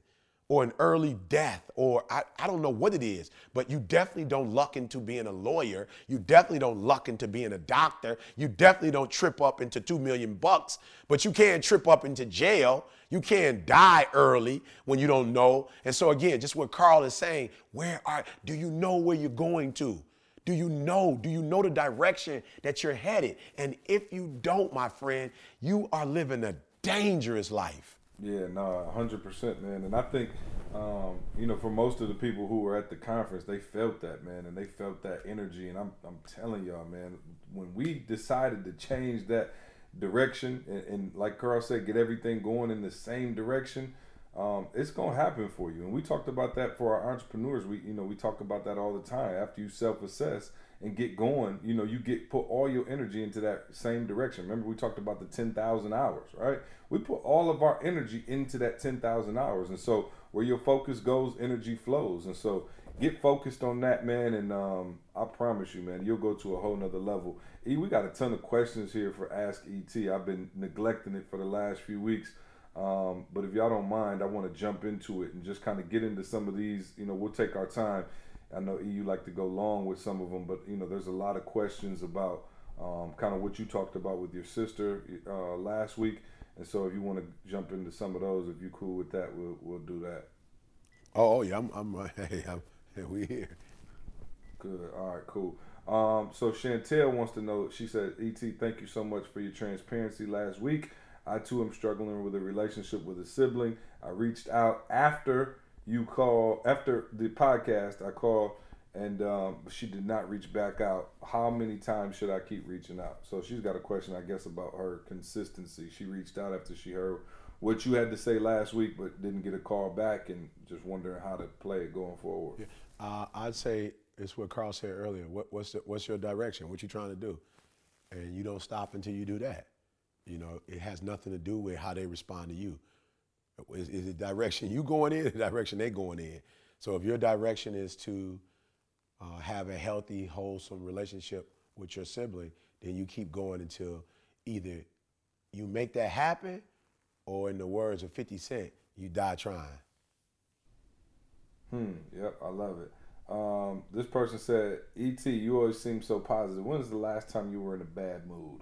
Or an early death, or I, I don't know what it is, but you definitely don't luck into being a lawyer. You definitely don't luck into being a doctor. You definitely don't trip up into two million bucks, but you can't trip up into jail. You can't die early when you don't know. And so again, just what Karl is saying, where are do you know where you're going to? Do you know? Do you know the direction that you're headed? And if you don't, my friend, you are living a dangerous life. Yeah, no, hundred percent, man. And I think, um, you know, for most of the people who were at the conference, they felt that, man, and they felt that energy. And I'm, I'm telling y'all, man, when we decided to change that direction and, and like Karl said, get everything going in the same direction, um, it's gonna happen for you. And we talked about that for our entrepreneurs. We, you know, we talk about that all the time. After you self-assess and get going, you know, you get put all your energy into that same direction. Remember, we talked about the ten thousand hours, right? We put all of our energy into that ten thousand hours, and so where your focus goes, energy flows. And so get focused on that, man. And um, I promise you, man, you'll go to a whole nother level. E, we got a ton of questions here for Ask ET. I've been neglecting it for the last few weeks. Um, but if y'all don't mind, I want to jump into it and just kind of get into some of these. You know, we'll take our time. I know E, you like to go long with some of them, but you know, there's a lot of questions about um, kind of what you talked about with your sister uh, last week. And so, if you want to jump into some of those, if you're cool with that, we'll we'll do that. Oh, oh yeah, I'm, I'm hey, I'm, we here. Good. All right. Cool. Um, so Chantel wants to know. She said, "Et, thank you so much for your transparency last week. I too am struggling with a relationship with a sibling. I reached out after you call after the podcast. I call and um, she did not reach back out. How many times should I keep reaching out? So she's got a question, I guess, about her consistency. She reached out after she heard what you had to say last week, but didn't get a call back, and just wondering how to play it going forward. Yeah. Uh, I'd say it's what Karl said earlier. What, what's the, what's your direction? What you trying to do? And you don't stop until you do that. You know, it has nothing to do with how they respond to you. Is, is the direction you going in, the direction they going in? So if your direction is to uh, have a healthy, wholesome relationship with your sibling, then you keep going until either you make that happen, or in the words of 50 Cent, you die trying. Hmm. Yep, I love it. Um, this person said, "Et, you always seem so positive. When's the last time you were in a bad mood?"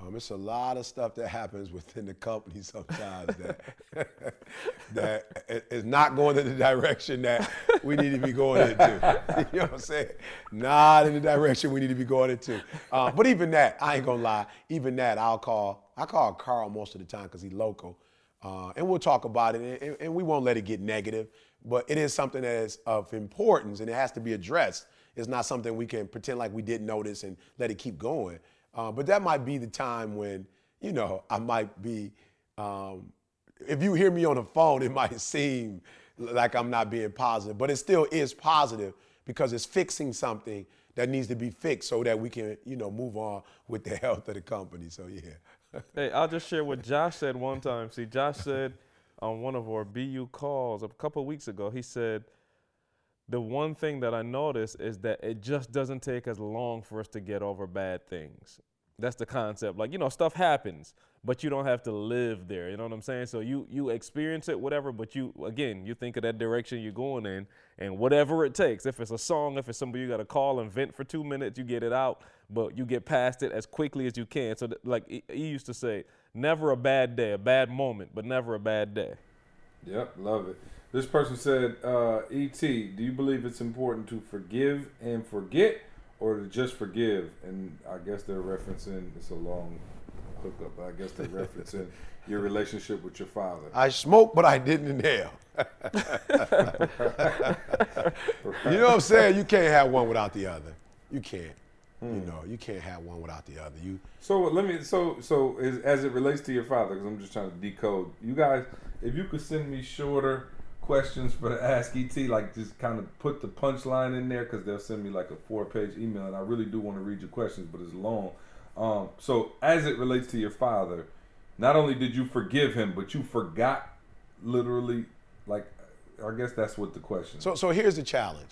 Um, it's a lot of stuff that happens within the company sometimes that that is not going in the direction that we need to be going into. you know what I'm saying? Not in the direction we need to be going into. Uh, but even that, I ain't gonna lie. Even that, I'll call. I call Karl most of the time because he's local, uh, and we'll talk about it, and, and we won't let it get negative. But it is something that is of importance, and it has to be addressed. It's not something we can pretend like we didn't notice and let it keep going. Uh, but that might be the time when, you know, I might be, um, if you hear me on the phone, it might seem like I'm not being positive, but it still is positive because it's fixing something that needs to be fixed so that we can, you know, move on with the health of the company. So, yeah. hey, I'll just share what Josh said one time. See, Josh said on one of our BU calls a couple weeks ago, he said, the one thing that I noticed is that it just doesn't take as long for us to get over bad things. That's the concept. Like, you know, stuff happens, but you don't have to live there. You know what I'm saying? So you you experience it, whatever, but you again, you think of that direction you're going in and whatever it takes. If it's a song, if it's somebody you gotta call and vent for two minutes, you get it out, but you get past it as quickly as you can. So th- like he used to say, never a bad day, a bad moment, but never a bad day. Yep, love it. This person said, uh, "Et, do you believe it's important to forgive and forget, or to just forgive?" And I guess they're referencing it's a long hookup. I guess they're referencing your relationship with your father. I smoked, but I didn't inhale. you know what I'm saying? You can't have one without the other. You can't. You know, you can't have one without the other. You So let me. So so as, as it relates to your father, because I'm just trying to decode. You guys, if you could send me shorter questions for the Ask ET, like just kind of put the punchline in there, because they'll send me like a four page email, and I really do want to read your questions, but it's long. Um, so as it relates to your father, not only did you forgive him, but you forgot literally. Like, I guess that's what the question. So, so here's the challenge.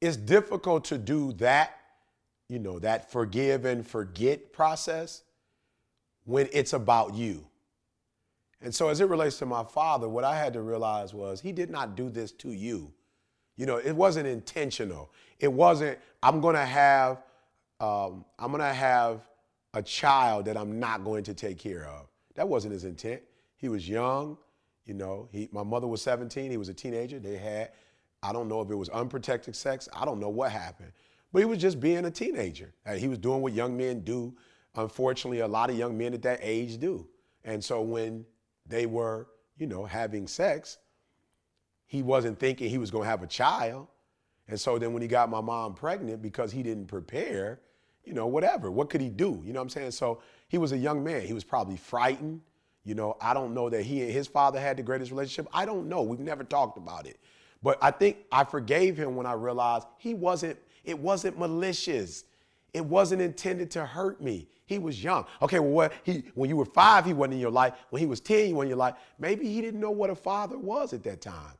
It's difficult to do that, you know, that forgive and forget process when it's about you. And so, as it relates to my father, what I had to realize was he did not do this to you. You know, it wasn't intentional. It wasn't, I'm going to have, um, I'm going to have a child that I'm not going to take care of. That wasn't his intent. He was young. You know, he, my mother was 17. He was a teenager. They had, I don't know if it was unprotected sex. I don't know what happened. But he was just being a teenager. Uh, He was doing what young men do. Unfortunately, a lot of young men at that age do. And so when they were, you know, having sex, he wasn't thinking he was going to have a child. And so then when he got my mom pregnant because he didn't prepare, you know, whatever, what could he do? You know what I'm saying? So he was a young man. He was probably frightened. You know, I don't know that he and his father had the greatest relationship. I don't know. We've never talked about it. But I think I forgave him when I realized he wasn't, it wasn't malicious. It wasn't intended to hurt me. He was young. Okay, well, what he when you were five, he wasn't in your life. When he was 10, he wasn't in your life. Maybe he didn't know what a father was at that time.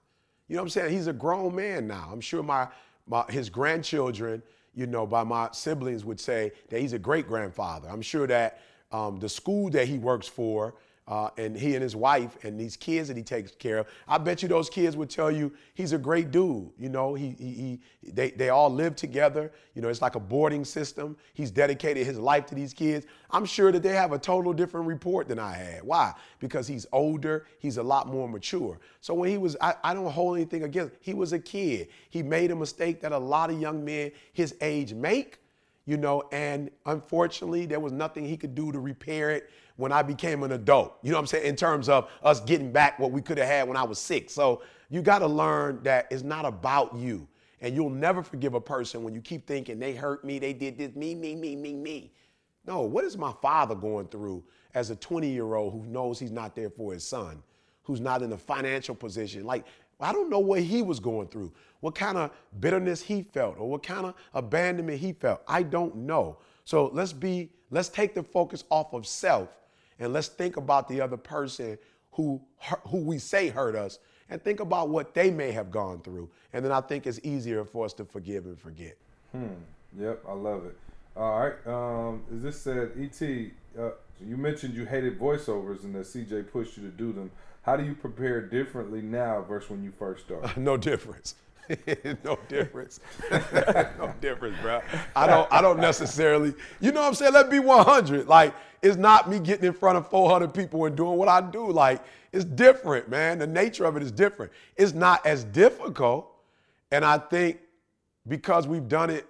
You know what I'm saying? He's a grown man now. I'm sure my, my his grandchildren, you know, by my siblings would say that he's a great grandfather. I'm sure that um, the school that he works for, uh, and he and his wife and these kids that he takes care of, I bet you those kids would tell you he's a great dude. You know, he, he, he they, they all live together. You know, it's like a boarding system. He's dedicated his life to these kids. I'm sure that they have a total different report than I had. Why? Because he's older. He's a lot more mature. So when he was, I, I don't hold anything against. He was a kid. He made a mistake that a lot of young men his age make you know, and unfortunately, there was nothing he could do to repair it when I became an adult. You know what I'm saying? In terms of us getting back what we could have had when I was six. So you got to learn that it's not about you. And you'll never forgive a person when you keep thinking they hurt me, they did this, me, me, me, me, me. No, what is my father going through as a 20 year old who knows he's not there for his son, who's not in a financial position? Like, I don't know what he was going through, what kind of bitterness he felt, or what kind of abandonment he felt. I don't know. So let's be, let's take the focus off of self and let's think about the other person who, who we say hurt us and think about what they may have gone through. And then I think it's easier for us to forgive and forget. Hmm. Yep, I love it. All right. Um, as this said, Et, uh, you mentioned you hated voiceovers and that CJ pushed you to do them. How do you prepare differently now versus when you first started? no difference. no difference. no difference, bro. I don't I don't necessarily, you know what I'm saying? Let's be 100. Like, it's not me getting in front of 400 people and doing what I do. Like, it's different, man. The nature of it is different. It's not as difficult. And I think because we've done it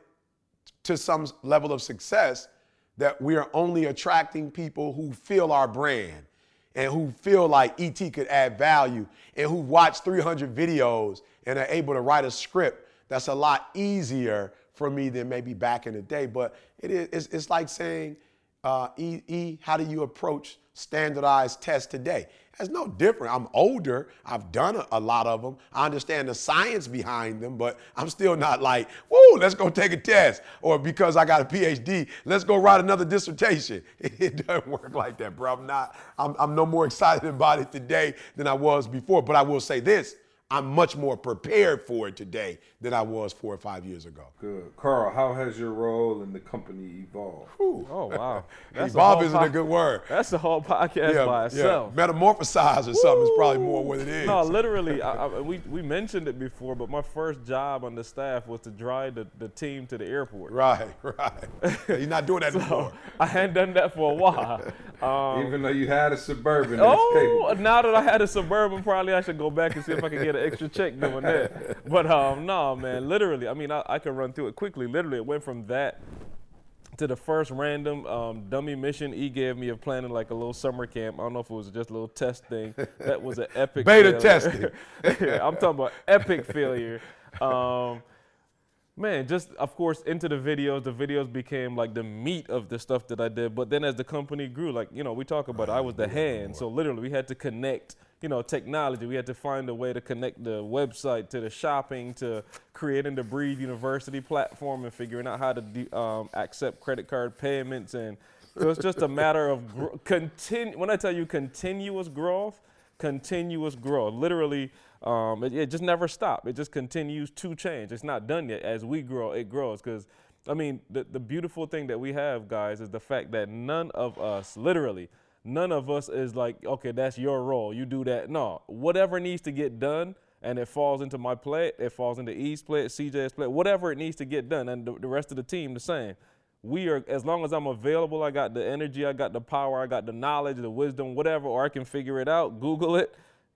to some level of success, that we are only attracting people who feel our brand and who feel like ET could add value and who watch 300 videos and are able to write a script that's a lot easier for me than maybe back in the day. But it is, it's, it's like saying, uh, e, e, how do you approach standardized tests today? It's no different. I'm older. I've done a, a, lot of them. I understand the science behind them, but I'm still not like, whoa, let's go take a test. Or because I got a PhD, let's go write another dissertation. It, it doesn't work like that, bro. I'm not, I'm, I'm no more excited about it today than I was before. But I will say this I'm much more prepared for it today than I was four or five years ago. Good. Karl, how has your role in the company evolved? Whew. Oh, wow. That's Evolve isn't po- a good word. That's the whole podcast yeah, by itself. Yeah. Metamorphosize or Woo! something is probably more what it is. No, literally, I, I, we, we mentioned it before, but my first job on the staff was to drive the, the team to the airport. Right, right. You're not doing that so anymore. I hadn't done that for a while. Um, Even though you had a Suburban. Oh, now that I had a Suburban, probably I should go back and see if I can get an extra check doing that. But um, no, man, literally, I mean, I, I can run through it quickly. Literally, it went from that to the first random um, dummy mission he gave me of planning like a little summer camp. I don't know if it was just a little test thing. That was an epic beta testing. yeah, I'm talking about epic failure. Um, man, just of course into the videos. The videos became like the meat of the stuff that I did. But then as the company grew, like you know, we talk about, it, I was the hand. So literally, we had to connect you know, technology. We had to find a way to connect the website to the shopping, to creating the Breathe University platform, and figuring out how to de- um, accept credit card payments. And so it's just a matter of gr- continu- When I tell you continuous growth, continuous growth. Literally, um, it, it, just never stops. It just continues to change. It's not done yet. As we grow, it grows. Because I mean, the the beautiful thing that we have, guys, is the fact that none of us, literally none of us is like, okay, that's your role. You do that. No, whatever needs to get done and it falls into my plate, it falls into E's plate, CJ's plate, whatever it needs to get done, and the, the rest of the team the same. We are, as long as I'm available, I got the energy, I got the power, I got the knowledge, the wisdom, whatever, or I can figure it out, Google it,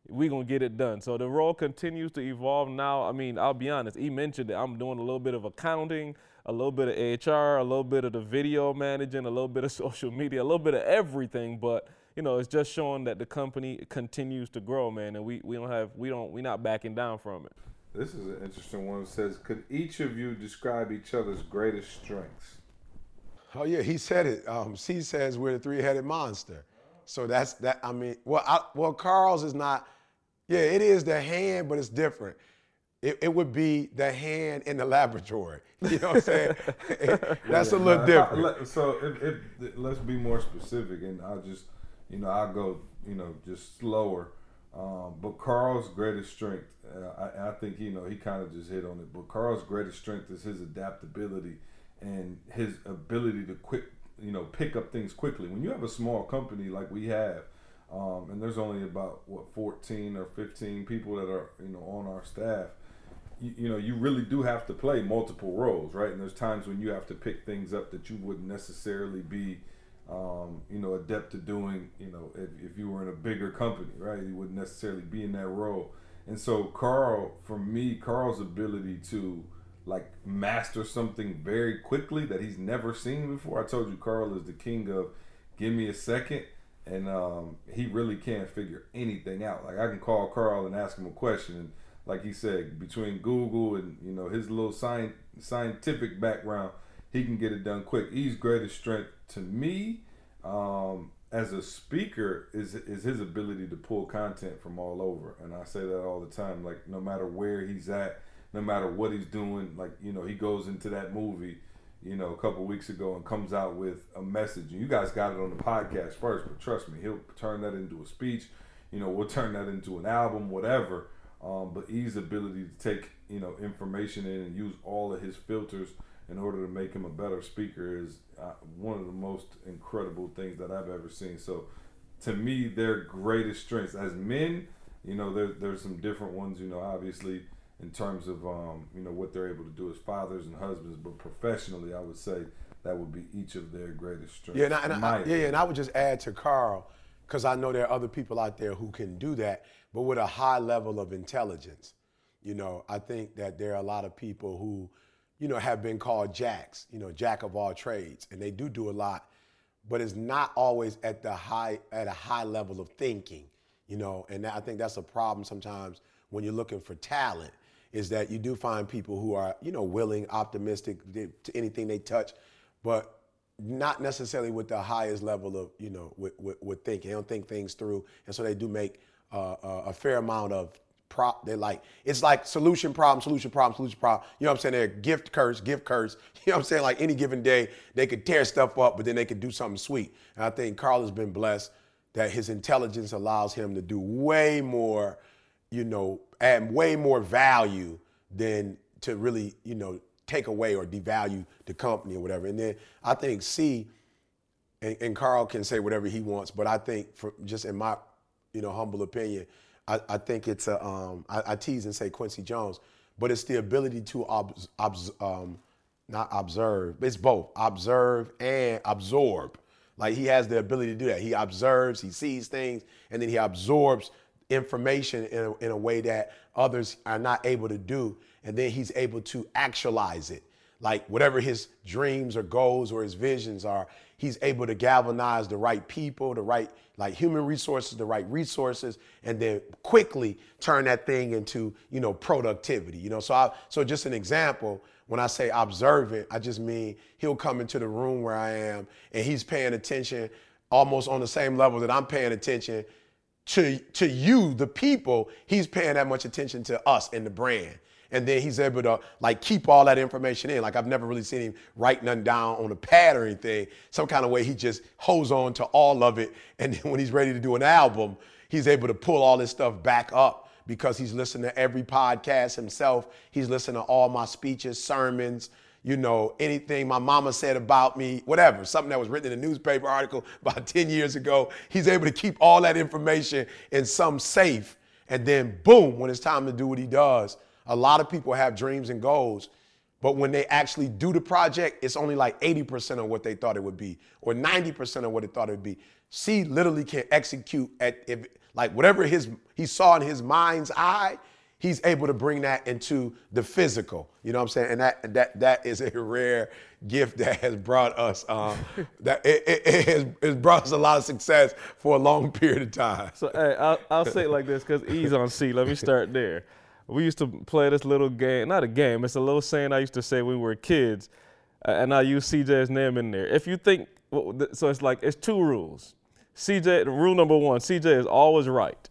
we gonna get it done. So the role continues to evolve now. I mean, I'll be honest, he mentioned that I'm doing a little bit of accounting, a little bit of HR, a little bit of the video managing, a little bit of social media, a little bit of everything. But you know, it's just showing that the company continues to grow, man, and we, we don't have we don't we're not backing down from it. This is an interesting one. It says, could each of you describe each other's greatest strengths? Oh yeah, he said it. Um, C says we're the three-headed monster. So that's that. I mean, well, I, well, Karl's is not. Yeah, it is the hand, but it's different. It, it, would be the hand in the laboratory. You know what I'm saying? That's a little different. So if, if, let's be more specific, and I'll just, you know, I'll go, you know, just slower. Um, but Karl's greatest strength, uh, I, I, think, you know, he kind of just hit on it. But Karl's greatest strength is his adaptability and his ability to quick, you know, pick up things quickly. When you have a small company like we have, um, and there's only about what 14 or 15 people that are, you know, on our staff you, you know you really do have to play multiple roles, right? And there's times when you have to pick things up that you wouldn't necessarily be, um, you know, adept to doing. You know, if, if you were in a bigger company, right? You wouldn't necessarily be in that role. And so Karl, for me, Karl's ability to like master something very quickly that he's never seen before. I told you Karl is the king of give me a second and um, he really can't figure anything out. Like I can call Karl and ask him a question, and like he said, between Google and you know his little science, scientific background, he can get it done quick. He's greatest strength to me um, as a speaker is is his ability to pull content from all over, and I say that all the time. Like no matter where he's at, no matter what he's doing, like you know he goes into that movie you know, a couple weeks ago and comes out with a message. And you guys got it on the podcast first, but trust me, he'll turn that into a speech. You know, we'll turn that into an album, whatever. Um, but E's ability to take, you know, information in and use all of his filters in order to make him a better speaker is uh, one of the most incredible things that I've ever seen. So, to me, their greatest strengths as men, you know, there, there's some different ones. You know, obviously, in terms of um, you know what they're able to do as fathers and husbands, but professionally, I would say that would be each of their greatest strengths. Yeah, and I, and I, yeah, yeah, and I would just add to Karl because I know there are other people out there who can do that, but with a high level of intelligence. You know, I think that there are a lot of people who, you know, have been called jacks, you know, jack of all trades, and they do do a lot, but it's not always at the high at a high level of thinking, you know, and I think that's a problem sometimes when you're looking for talent is that you do find people who are, you know, willing, optimistic to anything they touch, but not necessarily with the highest level of, you know, with, with, with thinking. They don't think things through, and so they do make uh, a fair amount of prop. They're like, it's like solution, problem, solution, problem, solution, problem. You know what I'm saying? They're gift, curse, gift, curse. You know what I'm saying? Like any given day, they could tear stuff up, but then they could do something sweet. And I think Karl has been blessed that his intelligence allows him to do way more, you know, add way more value than to really, you know, take away or devalue the company or whatever. And then I think C, and, and Karl can say whatever he wants, but I think, for just in my, you know, humble opinion, I, I think it's a, um, I, I, tease and say Quincy Jones, but it's the ability to ob, ob, um, not observe. It's both observe and absorb. Like he has the ability to do that. He observes, he sees things, and then he absorbs information in a, in a way that others are not able to do. And then he's able to actualize it. Like whatever his dreams or goals or his visions are, he's able to galvanize the right people, the right, like human resources, the right resources, and then quickly turn that thing into, you know, productivity. You know, so I, so just an example, when I say observant, I just mean he'll come into the room where I am and he's paying attention almost on the same level that I'm paying attention to, to you, the people, he's paying that much attention to us and the brand. And then he's able to like keep all that information in. Like I've never really seen him write nothing down on a pad or anything. Some kind of way he just holds on to all of it. And then when he's ready to do an album, he's able to pull all this stuff back up because he's listened to every podcast himself. He's listened to all my speeches, sermons, you know, anything my mama said about me, whatever, something that was written in a newspaper article about 10 years ago. He's able to keep all that information in some safe. And then, boom, when it's time to do what he does, a lot of people have dreams and goals. But when they actually do the project, it's only like 80% of what they thought it would be, or 90% of what they thought it would be. C literally can execute at if, like whatever his he saw in his mind's eye, he's able to bring that into the physical. You know what I'm saying? And that that that is a rare gift that has brought us um, that it, it, it, has, brought us a lot of success for a long period of time. So hey, I'll, I'll say it like this because E's on C. Let me start there. We used to play this little game, not a game. It's a little saying I used to say when we were kids, uh, and I use CJ's name in there. If you think so, it's like it's two rules. CJ, rule number one: CJ is always right.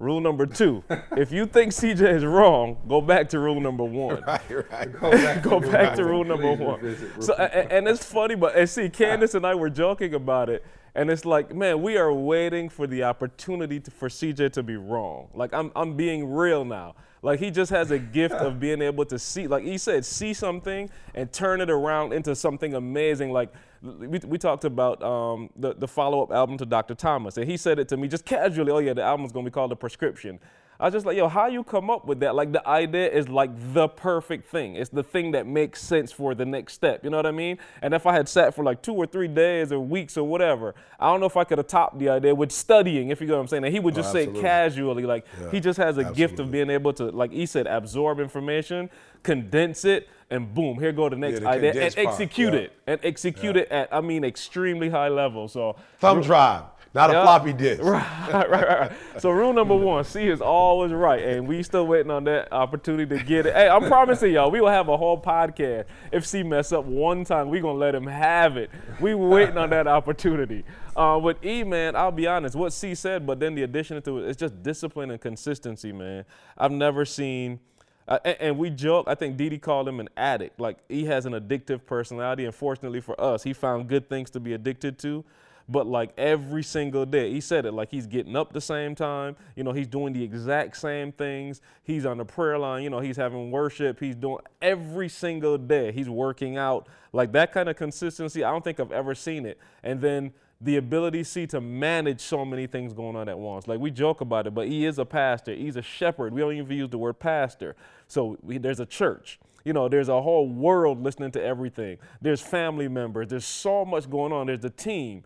Rule number two, if you think CJ is wrong, go back to rule number one. Right, right. Go back, go to, back to rule number one. So, and, and, it's funny, but and see, Candace and I were joking about it, and it's like, man, we are waiting for the opportunity to, for CJ to be wrong. Like, I'm, I'm being real now. Like he just has a gift of being able to see, like he said, see something and turn it around into something amazing. Like we, we talked about um, the, the follow up album to Dr. Thomas, and he said it to me just casually. Oh yeah, the album's gonna be called The Prescription. I was just like, yo, how you come up with that? Like the idea is like the perfect thing. It's the thing that makes sense for the next step. You know what I mean? And if I had sat for like two or three days or weeks or whatever, I don't know if I could have topped the idea with studying, if you know what I'm saying. And he would just oh, say casually, like yeah, he just has a absolutely. gift of being able to, like he said, absorb information, condense it, and boom, here go the next yeah, idea and execute part, yeah. it. And execute it at, I mean, extremely high level. So thumb drive Not a floppy disk. right, right, right, right. So rule number one, C is always right, and we still waiting on that opportunity to get it. Hey, I'm promising y'all, we will have a whole podcast. If C mess up one time, we gonna let him have it. We waiting on that opportunity. Uh, with E, man, I'll be honest, what C said, but then the addition to it, it's just discipline and consistency, man. I've never seen. Uh, and, and we joke. I think Dede called him an addict. Like he has an addictive personality, and fortunately for us, he found good things to be addicted to. But like every single day, he said it like he's getting up the same time. You know, he's doing the exact same things. He's on the prayer line. You know, he's having worship. He's doing every single day. He's working out. Like that kind of consistency, I don't think I've ever seen it. And then the ability see to manage so many things going on at once. Like we joke about it, but he is a pastor. He's a shepherd. We don't even use the word pastor. So we, there's a church. You know, there's a whole world listening to everything. There's family members. There's so much going on. There's the team.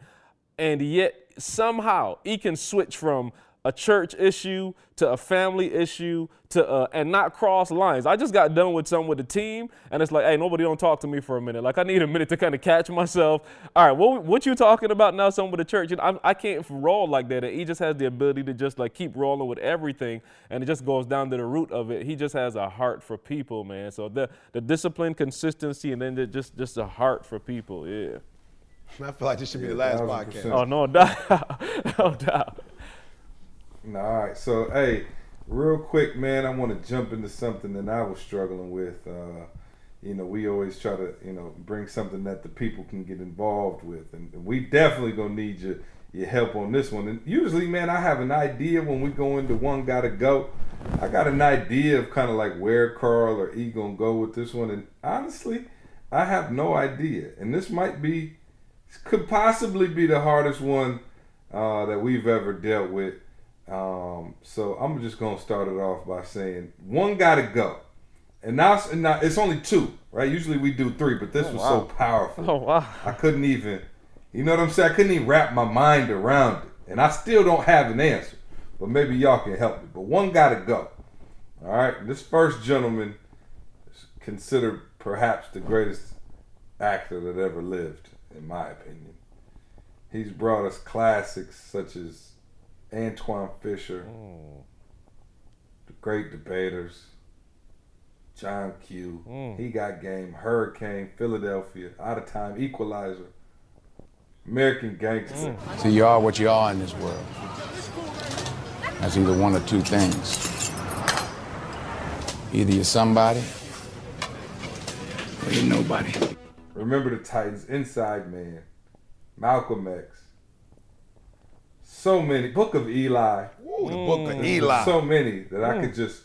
And yet somehow he can switch from a church issue to a family issue to uh, and not cross lines. I just got done with something with the team, and it's like, hey, nobody don't talk to me for a minute. Like I need a minute to kind of catch myself. All right, what what you talking about now? Something with the church? and I'm, I can't roll like that. And he just has the ability to just like keep rolling with everything, and it just goes down to the root of it. He just has a heart for people, man. So the the discipline, consistency, and then the, just just a heart for people. Yeah. I feel like this should be the last podcast. Oh no doubt, no doubt. Nah, all right. So, hey, real quick, man, I want to jump into something that I was struggling with. Uh, you know, we always try to, you know, bring something that the people can get involved with, and, and we definitely gonna need your your help on this one. And usually, man, I have an idea when we go into one gotta go. I got an idea of kind of like where Karl or E gonna go with this one, and honestly, I have no idea. And this might be, could possibly be the hardest one uh, that we've ever dealt with. Um, so I'm just gonna start it off by saying one gotta go, and now and now it's only two, right? Usually we do three, but this was so powerful. Oh wow. I couldn't even, you know what I'm saying? I couldn't even wrap my mind around it, and I still don't have an answer. But maybe y'all can help me. But one gotta go. All right, this first gentleman is considered perhaps the greatest actor that ever lived, in my opinion. He's brought us classics such as Antwone Fisher, The Great Debaters, John Q. Mm. He got game, Hurricane, Philadelphia, Out of Time, Equalizer, American Gangster. Mm. So you are what you are in this world. That's either one or two things. Either you're somebody or you're nobody. Remember the Titans, Inside Man, Malcolm X. So many. Book of Eli. Ooh, the book of mm. Eli. So many that I could mm. just.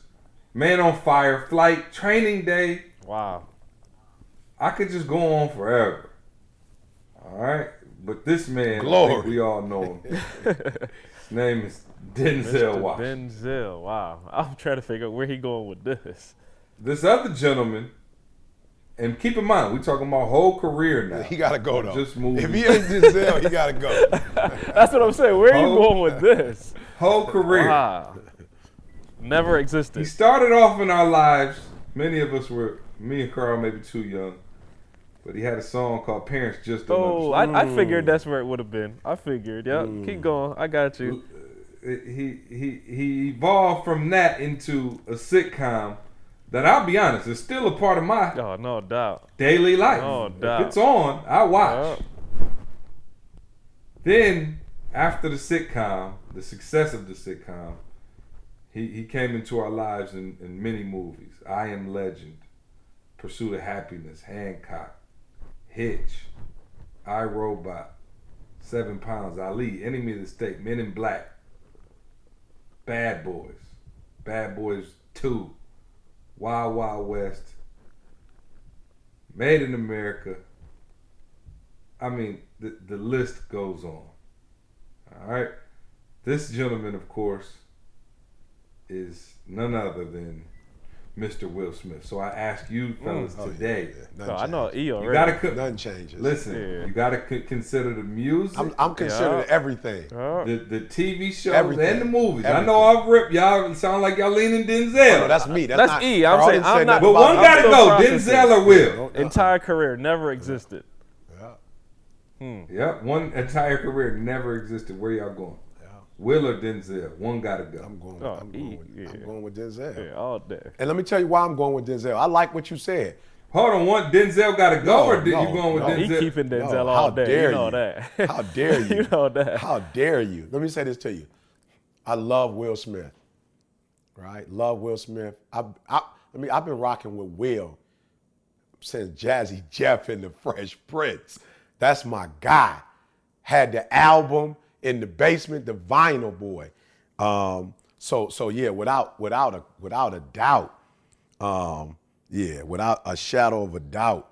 Man on Fire, Flight, Training Day. Wow. I could just go on forever. All right, but this man, I Glory. we all know him. His name is Denzel Mr. Washington. Denzel. Wow. I'm trying to figure out where he going with this. This other gentleman, and keep in mind, we talking about whole career now. he gotta go though. Just movies. If he ain't Denzel, he gotta go. That's what I'm saying. Where are you going with this? whole career. Wow. Never existed. He started off in our lives. Many of us were, me and Karl, maybe too young, but he had a song called "Parents Just Don't Oh, I, I figured that's where it would have been. I figured. Yep. Mm. Keep going. I got you. he he he evolved from that into a sitcom that I'll be honest is still a part of my Oh, no doubt. daily life. No if it's on, I watch. Yep. Then after the sitcom, the success of the sitcom, he, he came into our lives in, in many movies. I Am Legend, Pursuit of Happiness, Hancock, Hitch, I Robot, Seven Pounds, Ali, Enemy of the State, Men in Black, Bad Boys, Bad Boys 2, Wild Wild West, Made in America. I mean, the, the list goes on. All right. This gentleman, of course, is none other than Mr. Will Smith. So I ask you, mm. fellas, Oh, yeah, today, yeah. So I know changes. E you already. gotta co- Nothing changes. listen. Yeah. You gotta c- consider the music, I'm, I'm considering Yeah. everything. Oh. the the TV shows, Everything. and the movies. I know I've ripped y'all. Sound like y'all leaning Denzel. Oh, no, that's me. That's, That's not, E. I'm Karl saying- I'm not- but one it. gotta go. Denzel or Will. Don't- Entire career never existed. Hmm. Yep, one entire career never existed. Where y'all going? Will or Denzel? One gotta go. I'm going. Oh, I'm, going with, yeah. I'm going with Denzel. Yeah, all day. And let me tell you why I'm going with Denzel. I like what you said. Hold on, one Denzel gotta go, No, or did no, you going with no. He keeping Denzel No, all how day. dare you know you. that. How dare you? you know that. How dare you? Let me say this to you. I love Will Smith. Right? Love Will Smith. I, I, I mean, I've been rocking with Will since Jazzy Jeff and the Fresh Prince. That's my guy. Had the album in the basement, the Vinyl Boy. Um, so, so yeah, without without a without a doubt, um, yeah, without a shadow of a doubt,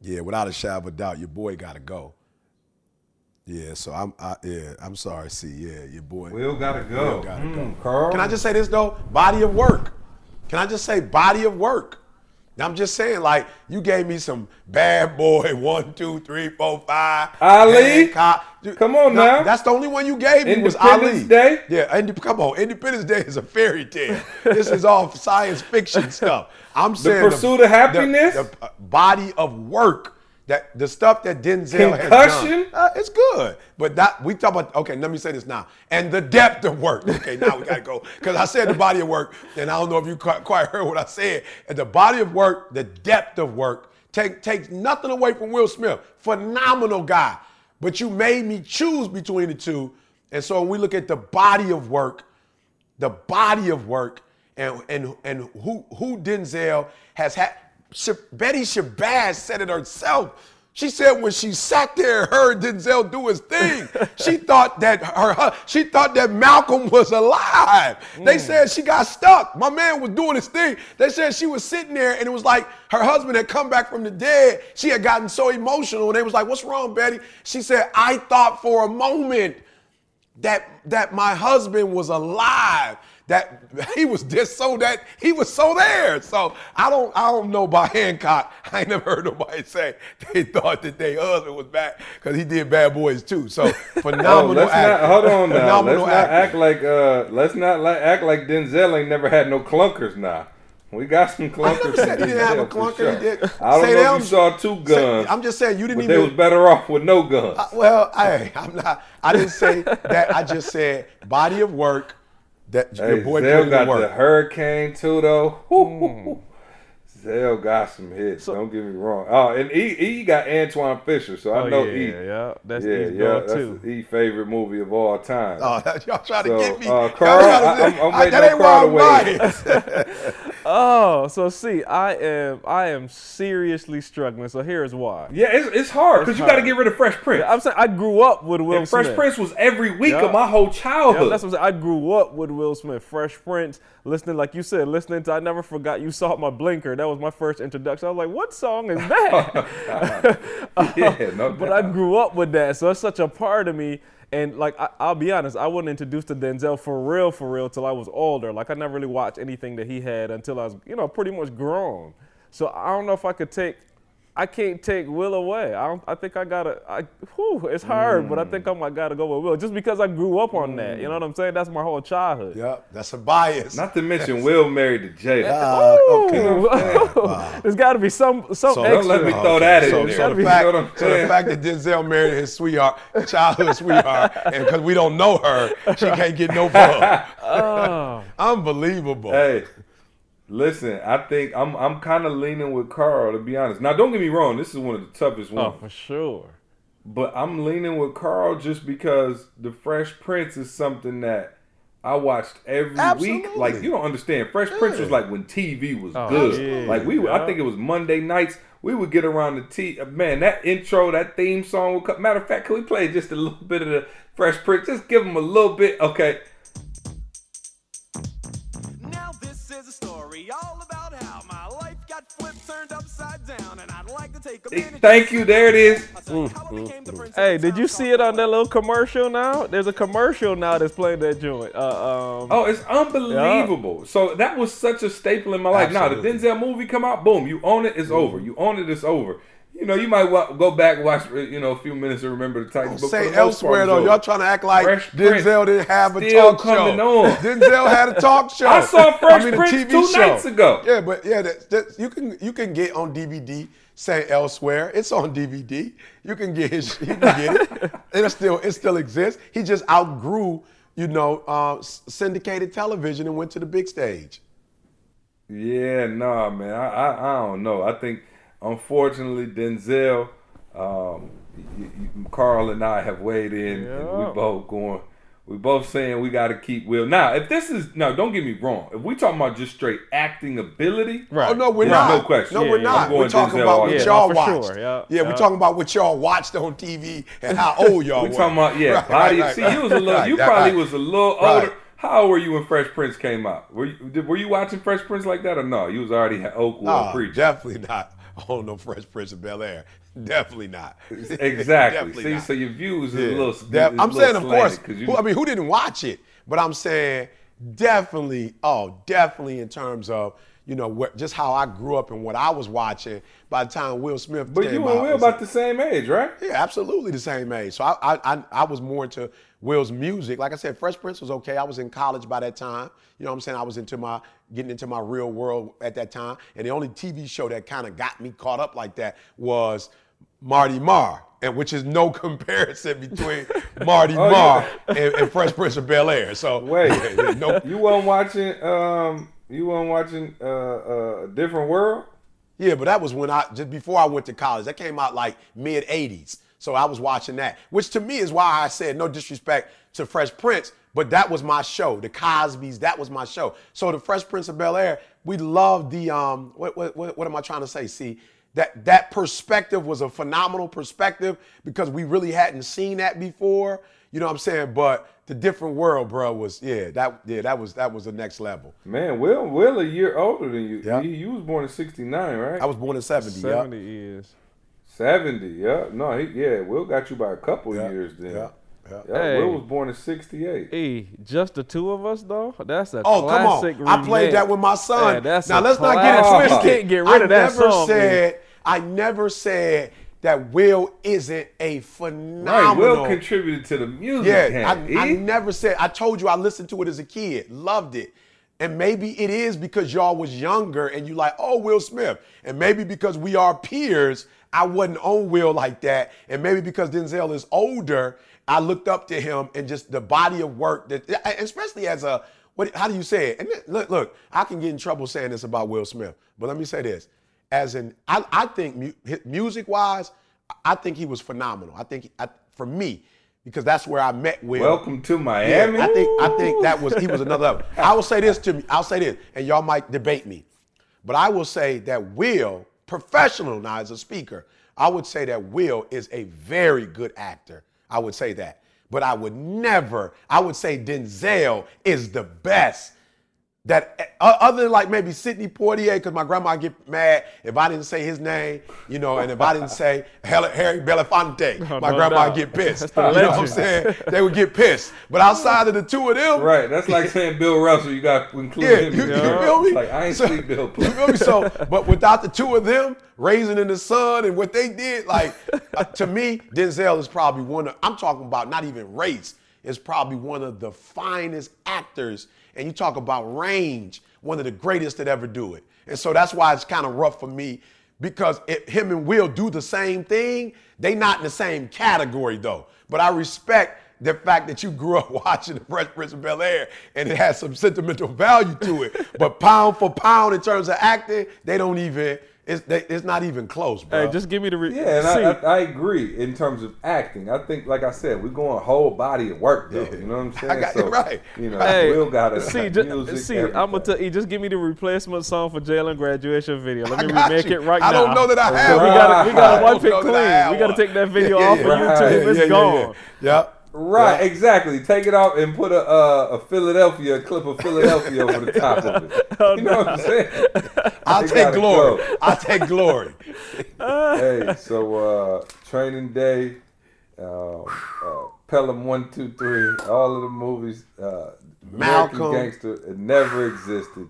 yeah, without a shadow of a doubt, your boy got to go. Yeah, so I'm, I, yeah, I'm sorry, see, yeah, your boy. Will gotta go. Will gotta Mm, go. Karl. Can I just say this though? Body of work. Can I just say body of work? I'm just saying, like, you gave me some bad boy one, two, three, four, five. Ali? Hancock. Come on No, now. That's the only one you gave me was Ali. Independence Day? Yeah, Inde- come on. Independence Day is a fairy tale. this is all science fiction stuff. I'm saying the Pursuit of Happiness? the, uh, body of work. That the stuff that Denzel has done, uh, it's good. But that we talk about. Okay, let me say this now. And the depth of work. Okay, now we gotta go because I said the body of work, and I don't know if you quite, quite heard what I said. And the body of work, the depth of work, take takes nothing away from Will Smith. Phenomenal guy, but you made me choose between the two. And so when we look at the body of work, the body of work and and and who who Denzel has had. Betty Shabazz said it herself. She said when she sat there and heard Denzel do his thing, she thought that her she thought that Malcolm was alive. They mm. said she got stuck. My man was doing his thing. They said she was sitting there and it was like her husband had come back from the dead. She had gotten so emotional and they was like, "What's wrong, Betty?" She said, "I thought for a moment that that my husband was alive that he was just so that he was so there so i don't i don't know about hancock i ain't never heard nobody say they thought that their husband was back because he did bad boys too so Oh, phenomenal let's act- not hold on now. Let's phenomenal not act. like uh let's not like act like Denzel ain't never had no clunkers now. We got some clunkers. never said he didn't have a clunker. He did. I don't Say know if you saw two Say- guns. i'm just saying you didn't but even they was better off with no guns. well I, i'm not i didn't say that i just said body of work that hey, your boy Zell got the hurricane too though. Woo-hoo-hoo. Hmm. Zell got some hits. don't get me wrong. Oh, and E, e got Antwone Fisher, so I Oh, know yeah, E. yeah. That's yeah, E's yeah. That's too. E favorite movie of all time. Oh, y'all trying to get me. uh, Karl, I- I'm- I'm I- that on ain't why I'm weigh. Oh, so see, I am I am seriously struggling. So here's why. Yeah, it's, it's hard because you got to get rid of Fresh Prince. I'm saying I grew up with Will and Fresh Prince was every week Yeah. of my whole Yeah, childhood. that's what I'm saying. I grew up with Will Smith, Fresh Prince, listening, like you said, listening to I Never Forgot You Saw My Blinker. That was my first introduction. I was like, what song is that? yeah, no but I grew up with that, so it's such a part of me. And like I, I'll be honest, I wasn't introduced to Denzel for real, for real, till I was older. Like I never really watched anything that he had until I was, you know, pretty much grown. So I don't know if I could take. I can't take Will away. I don't. I think I gotta. I. Whew, it's hard, but I think I might gotta go with Will, just because I grew up on that. You know what I'm saying? That's my whole childhood. Yep, that's a bias. Not to mention Will married to Jada. Uh, okay. Ooh, There's got to be some some So- Don't let me throw that in So, there. so, the You fact, know what I'm so the fact that Denzel married his sweetheart, childhood sweetheart, and because we don't know her, she can't get no bug. Oh. Unbelievable. Hey, listen, I think I'm I'm kind of leaning with Karl to be honest. Now, don't get me wrong, this is one of the toughest ones. Oh, ones, for sure. but I'm leaning with Karl just because the Fresh Prince is something that. I watched every week. Like you don't understand. Fresh Prince was like when TV was Oh, good. yeah, like we, yeah. I think it was Monday nights. We would get around the T. Man, that intro, that theme song. Would come. Matter of fact, can we play just a little bit of the Fresh Prince? Just give him a little bit. Okay. Thank you. There it is. I'll tell you how I became the prince Hey, did you see it on that little commercial now? There's a commercial now that's playing that joint. Uh, um, Oh, it's unbelievable. So that was such a staple in my life. Now the Denzel movie come out, boom, you own it, it's over. You own it, it's over. You know, you might wa- go back and watch, you know, a few minutes and remember the Titans. St. Elsewhere though, y'all trying to act like Fresh Denzel didn't have a still talk coming show. on. Denzel had a talk show. I saw Fresh I mean, Prince TV two show. nights ago. Yeah, but yeah, that, that, you can you can get on DVD St. Elsewhere. It's on DVD. You can get his, you can get it. it still it still exists. He just outgrew, you know, uh, syndicated television and went to the big stage. Yeah, nah, man. I, I, I don't know. I think, unfortunately, Denzel, um, y- y- Karl and I have weighed in, and we Yeah. both going. We both saying we got to keep Will. Now, if this is no, don't get me wrong. If we talking about just straight acting ability, Right. Oh no, we're not. no question. No, Yeah, we're yeah, not. I'm going We're talking Denzel about all what. Yeah, y'all no, watched. sure, yeah, yeah, we're talking about what y'all watched on TV and how old y'all we were. talking about yeah, Right, body. right, right, See, right. you was a little. You that- probably right. was a little Right. older. How old were you when Fresh Prince came out? Were you did- were you watching Fresh Prince like that or no? You was already at Oakwood Nah, preaching. definitely not. Oh no, Fresh Prince of Bel Air. Definitely not. Exactly. Definitely See, not. so your views is a little. Is I'm saying, of course. you, who, I mean, who didn't watch it? But I'm saying, definitely. Oh, definitely in terms of you know what, just how I grew up and what I was watching. By the time Will Smith but you and Will about the same age, right? Yeah, absolutely the same age. So I, I, I, I was more into Will's music. Like I said, Fresh Prince was okay. I was in college by that time. You know what I'm saying? I was into my getting into my real world at that time. And the only TV show that kind of got me caught up like that was Marty Marr, and which is no comparison between Marty Oh, Marr yeah. and, and Fresh Prince of Bel Air. So Wait, no, you weren't watching. Um, you weren't watching uh, uh, a different world. Yeah, but that was when I just before I went to college. That came out like mid '80s, so I was watching that. Which to me is why I said no disrespect to Fresh Prince, but that was my show. The Cosby's, that was my show. So the Fresh Prince of Bel Air, we loved the um. What what what, what am I trying to say? See. That, that perspective was a phenomenal perspective because we really hadn't seen that before. You know what I'm saying? But the different world, bro, was yeah, that yeah, that was that was the next level. Man, Will Will a year older than you. Yeah. You, you was born in '69, right? I was born in 70. yeah. 70 years. '70. Yeah. No, he, yeah. Will got you by a couple Yeah, years then. yeah, yeah. Yeah, Hey. Will was born in '68. Hey, just the two of us though? That's a Oh, come classic on. I played that with my son. Yeah, that's now let's not get it classic. twisted. You can't get rid I of that never song, said I never said that Will isn't a phenomenal. Right. phenomenal. Will contributed to the music. yeah, I, I, I never said. I told you I listened to it as a kid, loved it. And maybe it is because y'all was younger and you like, oh, Will Smith. And maybe because we are peers, I wasn't on Will like that. And maybe because Denzel is older, I looked up to him and just the body of work that, especially as a, what, how do you say it? And look, look, I can get in trouble saying this about Will Smith, but let me say this. As in, I, I think mu- music wise, I think he was phenomenal. I think, I, for me, because that's where I met Will. Welcome to Yeah, Miami. I think I think that was he was another level. I will say this to me. I'll say this, and y'all might debate me, but I will say that Will, professional now as a speaker, I would say that Will is a very good actor. I would say that, but I would never. I would say Denzel is the best. That uh, other than like maybe Sidney Poitier, because my grandma get mad if I didn't say his name, you know, and if I didn't say Harry Belafonte, my no grandma doubt. get pissed. the You know what I'm saying? They would get pissed. But outside of the two of them, right. That's like saying Bill Russell. You got to include yeah, him. you, in you there. feel me? Like I ain't So- sleep Bill. You feel me? So, but without the two of them Raisin in the Sun and what they did, like uh, to me, Denzel is probably one of. I'm talking about not even race. Is probably one of the finest actors, and you talk about range, one of the greatest that ever do it. And so that's why it's kind of rough for me because if him and Will do the same thing, they not in the same category though. But I respect the fact that you grew up watching the Fresh Prince of Bel Air and it has some sentimental value to it. but pound for pound in terms of acting, they don't even. It's they, it's not even close, bro. Hey, just give me the re- Yeah, and I, I, I agree in terms of acting. I think, like I said, we're going whole body of work, though. You know what I'm saying? I got it right. You know, Hey, Will got to see, music. see, everything. I'm gonna tell you. Just give me the replacement song for Jalen graduation video. Let me got remake you. it right I now. I don't know that I So have we gotta, we gotta wipe it know that I clean. We gotta take that video Yeah, off yeah, of right. YouTube. Yeah, It's yeah, gone. Yeah, yeah. Right, exactly. Take it off and put a uh, a Philadelphia a clip of Philadelphia over the top of it. Oh, You know what I'm saying? I'll They take glory. go. I'll take glory. hey, so uh, Training Day, uh, uh, Pelham One Two Three, all of the movies, uh, American Gangster, it never existed.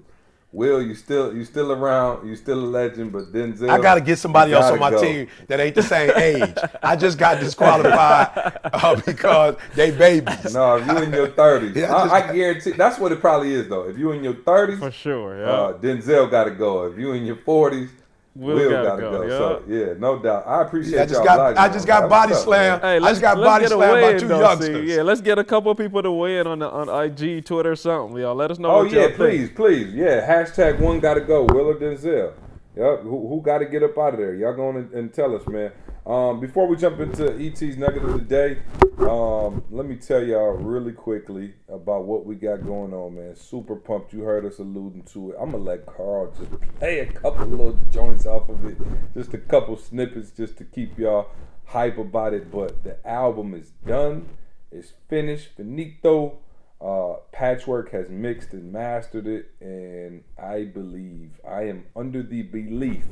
Will you still you still around? You still a legend, but Denzel. I got to get somebody you else on my go. team that ain't the same age. I just got disqualified uh, because they babies. No, if you in your thirties, Yeah, I I, I guarantee that's what it probably is though. If you in your thirties, For sure, yeah. uh, Denzel got to go. If you in your forties, Will gotta go, So yeah, no doubt. I appreciate Yeah, I just y'all got I just got body what's up, slammed. Hey, I let's, just got body get a slammed by two though, youngsters. see. Yeah, let's get a couple people to weigh in on the on IG, Twitter, something, y'all. Let us know Oh what yeah, y'all think. please, please, yeah. Hashtag one gotta go. Will or Denzel. Yep. Who, who got to get up out of there? Y'all go on and, and tell us, man. Um, before we jump into ET's nugget of the day, um, let me tell y'all really quickly about what we got going on, man. Super pumped. You heard us alluding to it. I'm gonna let Karl just play a couple little joints off of it, just a couple snippets, just to keep y'all hype about it. But the album is done. It's finished. Finito. Uh, Patchwork has mixed and mastered it, and I believe, I am under the belief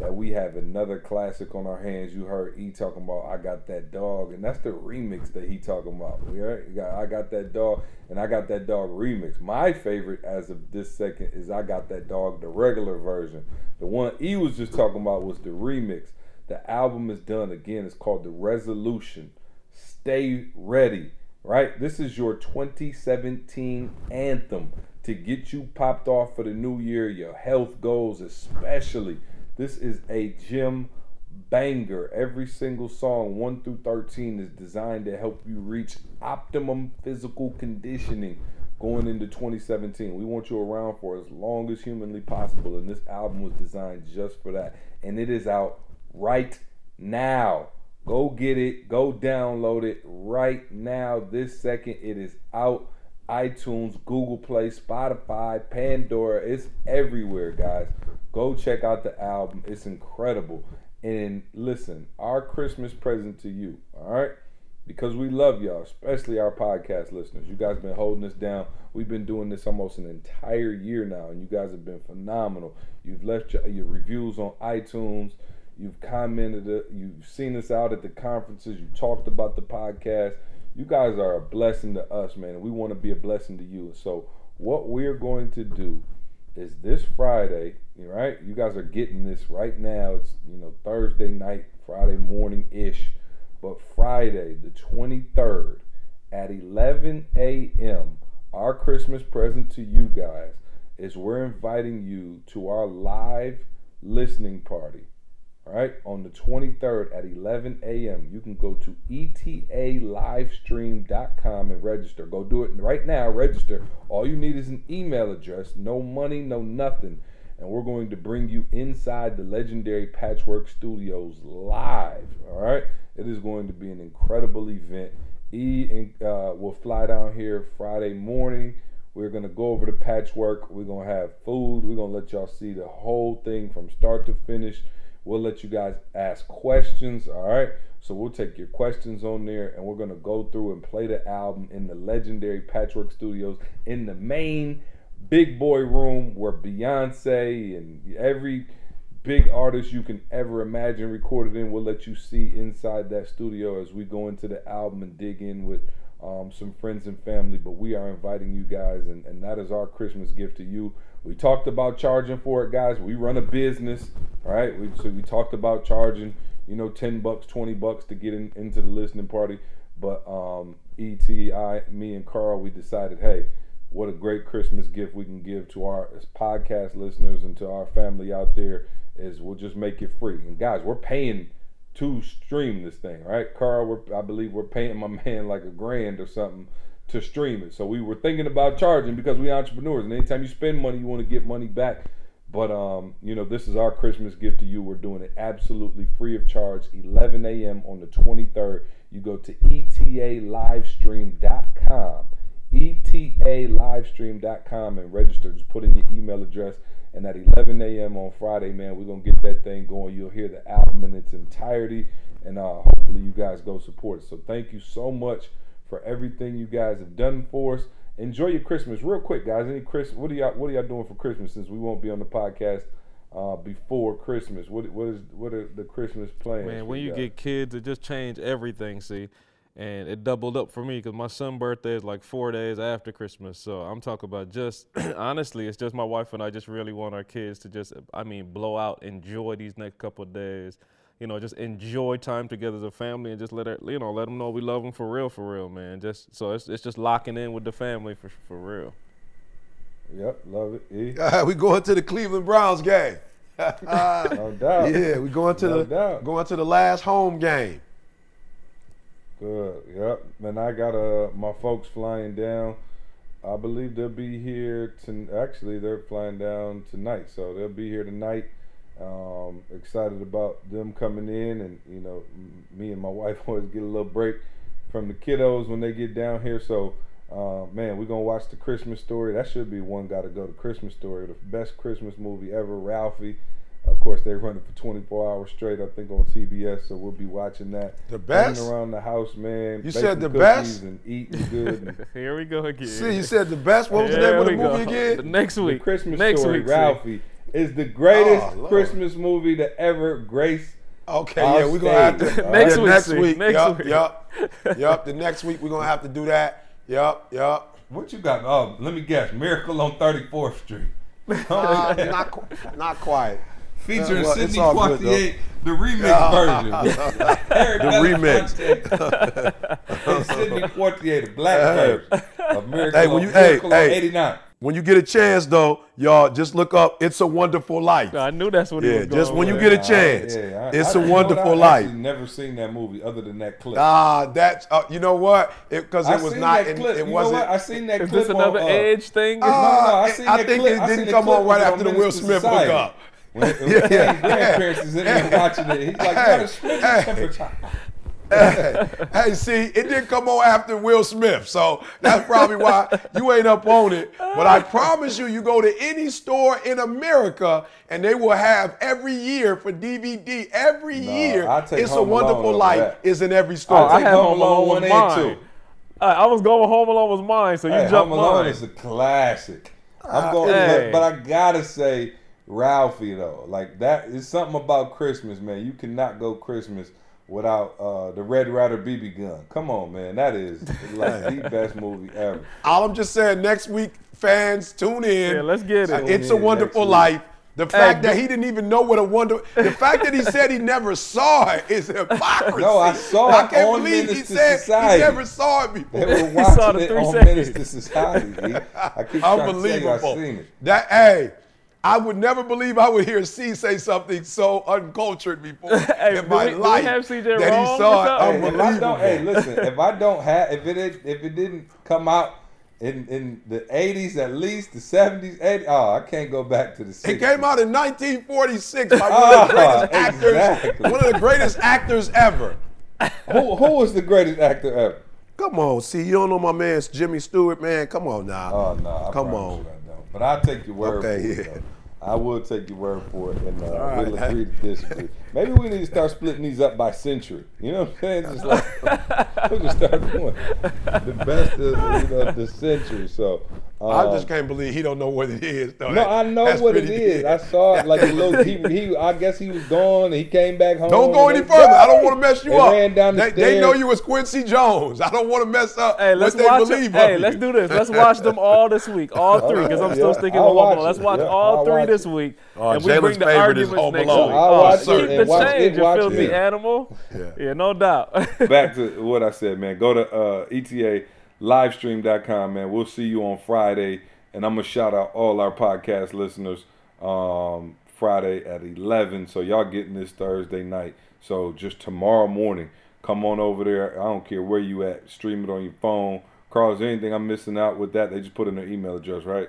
that we have another classic on our hands. You heard E talking about I Got That Dog, and that's the remix that he talking about. Got I Got That Dog, and I Got That Dog remix. My favorite as of this second is I Got That Dog, the regular version. The one E was just talking about was the remix. The album is done again. It's called The Resolution. Stay ready right? This is your 2017 anthem to get you popped off for the new year, your health goals, especially. This is a gym banger. Every single song, 1 through 13, is designed to help you reach optimum physical conditioning going into 2017. We want you around for as long as humanly possible, and this album was designed just for that. And it is out right now. Go get it. Go download it right now. This second, it is out. iTunes, Google Play, Spotify, Pandora. It's everywhere, guys. Go check out the album. It's incredible. And listen, our Christmas present to you, all right? Because we love y'all, especially our podcast listeners. You guys have been holding us down. We've been doing this almost an entire year now, and you guys have been phenomenal. You've left your, your reviews on iTunes. You've commented, uh, you've seen us out at the conferences, you talked about the podcast. You guys are a blessing to us, man, we want to be a blessing to you. So, what we're going to do is this Friday, right? You guys are getting this right now. It's, you know, Thursday night, Friday morning ish, but Friday, the 23rd at 11 a.m., our Christmas present to you guys is we're inviting you to our live listening party all right, on the 23rd at 11 a.m. You can go to etalivestream.com and register. Go do it right now. Register. All you need is an email address. No money, no nothing. And we're going to bring you inside the legendary Patchwork Studios live. All right, it is going to be an incredible event. E uh, will fly down here Friday morning. We're gonna go over the patchwork. We're gonna have food. We're gonna let y'all see the whole thing from start to finish. We'll let you guys ask questions. All right. So we'll take your questions on there and we're going to go through and play the album in the legendary Patchwork Studios in the main big boy room where Beyonce and every big artist you can ever imagine recorded in. We'll let you see inside that studio as we go into the album and dig in with um, some friends and family. But we are inviting you guys, and, and that is our Christmas gift to you. We talked about charging for it, guys. We run a business, all right? We, so we talked about charging, you know, 10 bucks, 20 bucks to get in, into the listening party. But um, ET, I, me, and Karl, we decided, hey, what a great Christmas gift we can give to our podcast listeners and to our family out there is we'll just make it free. And guys, we're paying to stream this thing, right? Karl, I believe we're paying my man like a grand or something to stream it. So we were thinking about charging because we entrepreneurs, and anytime you spend money, you want to get money back. But um, you know, this is our Christmas gift to you. We're doing it absolutely free of charge. 11 a.m. on the 23rd. You go to etalivestream.com, etalivestream.com, and register. Just put in your email address. And at 11 a.m. on Friday, man, we're gonna get that thing going. You'll hear the album in its entirety, and uh, hopefully you guys go support it. So thank you so much for everything you guys have done for us. Enjoy your Christmas, real quick, guys. Any Chris? What are y'all? What are y'all doing for Christmas? Since we won't be on the podcast uh, before Christmas, what what is what are the Christmas plans? Man, when you guys? get kids, it just changed everything. See, and it doubled up for me because my son's birthday is like four days after Christmas. So I'm talking about just honestly, it's just my wife and I just really want our kids to just, I mean, blow out, enjoy these next couple of days. You know, just enjoy time together as a family and just let her, you know, let them know we love them for real, for real, man. Just so it's it's just locking in with the family for for real. Yep, love it. E. We going to the Cleveland Browns game. no doubt. Yeah, we going to No the doubt. going to the last home game. Good. Yep. Man, I got uh my folks flying down. I believe they'll be here to actually they're flying down tonight, so they'll be here tonight. Um, excited about them coming in, and you know, me and my wife always get a little break from the kiddos when they get down here. So, uh, man, we're gonna watch the Christmas Story. That should be one got to go. to Christmas Story, the best Christmas movie ever. Ralphie. Of course, they run it for 24 hours straight. I think on TBS, so we'll be watching that. The Running best? around the house, man. You said the best? and eating good. and Here we go again. See, you said the best. What was the name of the we go. movie The again? next the week. Christmas next Story, week, see. Ralphie, is the greatest Oh, Christmas movie to ever grace. Okay, Our yeah, we're gonna have to Next yeah, week, Next see. week, Next yup, week. yup, yup. The next week we're gonna have to do that. Yup, yup. What you got? Oh, let me guess. Miracle on 34th Street. Uh, not, not quite. Featuring well, it's Sidney all. Poitier, the remix version. Eric remix. Belafonte and Sidney Poitier, the black version of Miracle, Hey, when on, you- hey, Miracle on hey. 89. When you get a chance, though, y'all just look up "It's a Wonderful Life." I knew that's what he Yeah, was going just when you get a Yeah, chance, yeah, I- it's I- a wonderful what? I life. never seen that movie other than that clip. Ah, that's uh, you know what? Because I it was not. that It, clip. it you wasn't. what? I seen that Is clip this another on, uh, age thing? No, no, Ah, I seen I that think clip. it didn't come on right after the Will Smith Society. hookup. When, when Yeah, Danny yeah. grandparents is in there watching it, he's like, "You gotta switch the temperature." hey, hey, see, it didn't come on after Will Smith, so that's probably why you ain't up on it. But I promise you, you go to any store in America, and they will have every year for DVD. Every year, "It's a Home Alone Wonderful over Life" is in every Oh, store. I take had Home Home Alone Alone one and mine. two. I, I was going Home Alone was mine, so you Hey, jumped Home Alone mine. is a classic. I'm ah, going, Hey. but, but I gotta say, Ralphie though, like that is something about Christmas, man. You cannot go Christmas without uh, the Red Ryder BB gun. Come on, man, that is like the best movie ever. All I'm just saying, next week, fans, tune in. Yeah, let's get it. Uh, It's a Wonderful. Life. The fact that he didn't even know what a wonder, the fact that he said he never saw it is hypocrisy. No, I saw I can't on believe he said Society. he never saw it before. They were He saw watching the it three on seconds. Minister Society. I keep trying to tell you, I Unbelievable. seen it. That hey, I would never believe I would hear C say something so uncultured before Hey, in my we- life have CJ that wrong he saw it. Hey, if I Unbelievable. don't, hey, listen. If I don't have, if it is- if it didn't come out in in the eighties, at least the seventies, 80s, oh, I can't go back to the. 60s. It came out in 1946 by one of the Ah, greatest actors, exactly. one of the greatest actors ever. Who who was the greatest actor ever? Come on, see, you don't know my man's Jimmy Stewart, man. Come on now. Oh no, I Come promise on. You I don't. But I'll take your word Okay, for it. yeah. though. I will take your word for it, and uh, right. we'll agree to disagree. Maybe we need to start splitting these up by century. You know what I'm saying? Just like we'll just start doing the best of you know, the century. So I um, just can't believe he don't know what it is. Though. No, I know what it is. pretty- I saw it like a little. He, he, I guess he was gone. and He came back home. Don't go any they- further. I don't want to mess you They up. ran down the they, they know you as Quincy Jones. I don't want to mess up Hey, let's what they watch. believe Hey, let's do this. Let's watch them all this week, all three, because I'm still Yeah, sticking I'll with Home watch Alone. Let's it. watch Yeah, all I'll three watch this it. week, Oh, and we Jalen's bring the favorite is arguments Home next Alone. week. I'll Oh, watch keep it the and watch change, it, you watch filthy it. animal. Yeah. no doubt. Back to what I said, man. Go to uh, ETA livestream.com, man. We'll see you on Friday, and I'm gonna shout out all our podcast listeners. Um, Friday at 11. So y'all getting this Thursday night. So just tomorrow morning, come on over there. I don't care where you at. Stream it on your phone. Karl, is there anything I'm missing out with that? They just put in their email address, right?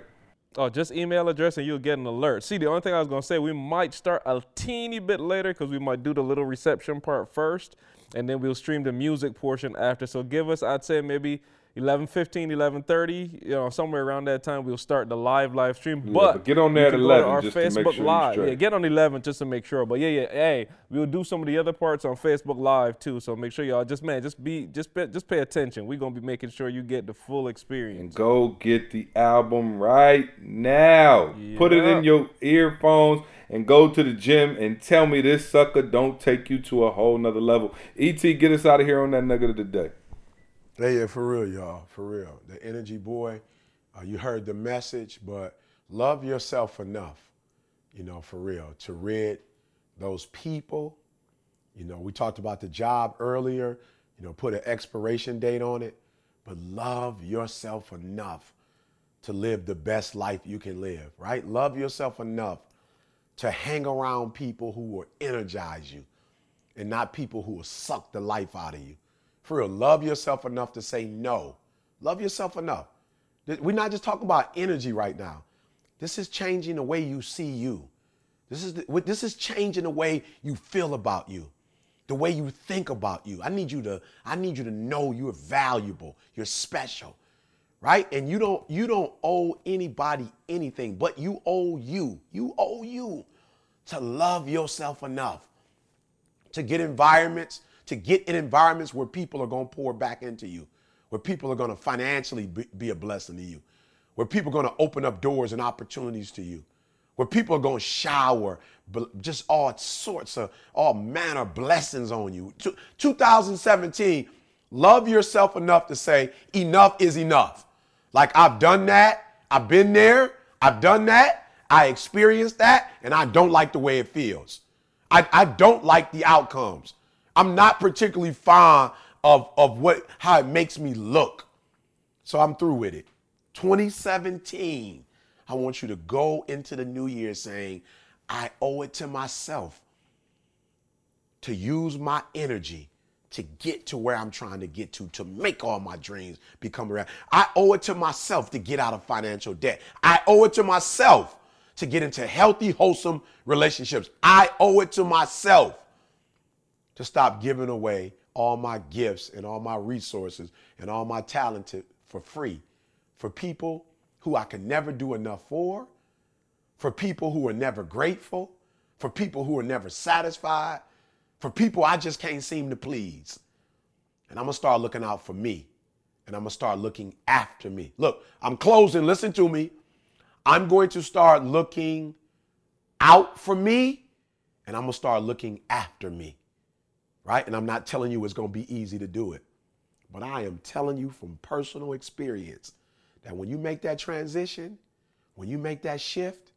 Oh, just email address and you'll get an alert. See, the only thing I was gonna say, we might start a teeny bit later because we might do the little reception part first, and then we'll stream the music portion after. So give us, I'd say maybe 11:15, 11:30, you know, somewhere around that time, we'll start the live live stream. but, but get on there at can go 11 our just to make Facebook sure Live. Yeah, get on 11 just to make sure. But yeah, yeah, hey, we'll do some of the other parts on Facebook Live too. So make sure y'all just man, just be just pay, just pay attention. We're gonna be making sure you get the full experience. And go get the album right now. Put it in your earphones and go to the gym and tell me this sucker don't take you to a whole nother level. ET, get us out of here on that nugget of the day. Hey, yeah, for real, y'all. For real. The energy boy, uh, you heard the message, but love yourself enough, you know, for real, to rid those people. You know, we talked about the job earlier, you know, put an expiration date on it, but love yourself enough to live the best life you can live, right? Love yourself enough to hang around people who will energize you and not people who will suck the life out of you. For real, love yourself enough to say no. Love yourself enough. We're not just talking about energy right now. This is changing the way you see you. This is the, this is changing the way you feel about you, the way you think about you. I need you to I need you to know you're valuable, you're special, right? And you don't you don't owe anybody anything, but you owe you. You owe you to love yourself enough to get environments, to get in environments where people are going to pour back into you, where people are going to financially be a blessing to you, where people are going to open up doors and opportunities to you, where people are going to shower just all sorts of, all manner of blessings on you. 2017, love yourself enough to say, enough is enough. Like, I've done that, I've been there, I've done that, I experienced that, and I don't like the way it feels. I, I don't like the outcomes. I'm not particularly fond of, of what how it makes me look. So I'm through with it. 2017, I want you to go into the new year saying, I owe it to myself to use my energy to get to where I'm trying to get to, to make all my dreams become reality. I owe it to myself to get out of financial debt. I owe it to myself to get into healthy, wholesome relationships. I owe it to myself to stop giving away all my gifts and all my resources and all my talent for free for people who I can never do enough for, for people who are never grateful, for people who are never satisfied, for people I just can't seem to please. And I'm gonna start looking out for me and I'm gonna start looking after me. Look, I'm closing, listen to me. I'm going to start looking out for me and I'm going to start looking after me. Right? And I'm not telling you it's going to be easy to do it. But I am telling you from personal experience that when you make that transition, when you make that shift,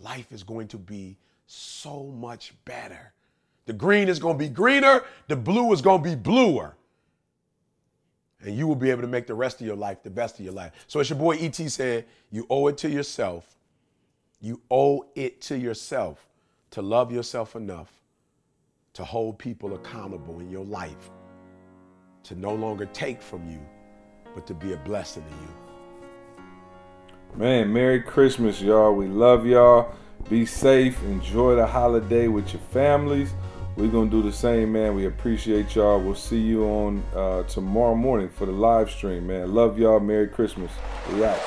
life is going to be so much better. The green is going to be greener, the blue is going to be bluer and you will be able to make the rest of your life the best of your life. So it's your boy ET saying, you owe it to yourself. You owe it to yourself to love yourself enough to hold people accountable in your life, to no longer take from you, but to be a blessing to you. Man, Merry Christmas, y'all. We love y'all. Be safe. Enjoy the holiday with your families. We're going to do the same, man. We appreciate y'all. We'll see you on uh, tomorrow morning for the live stream, man. Love y'all. Merry Christmas. We out.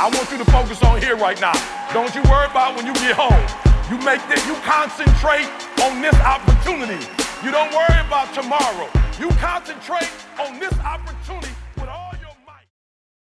I want you to focus on here right now. Don't you worry about when you get home. You make this, you concentrate on this opportunity. You don't worry about tomorrow. You concentrate on this opportunity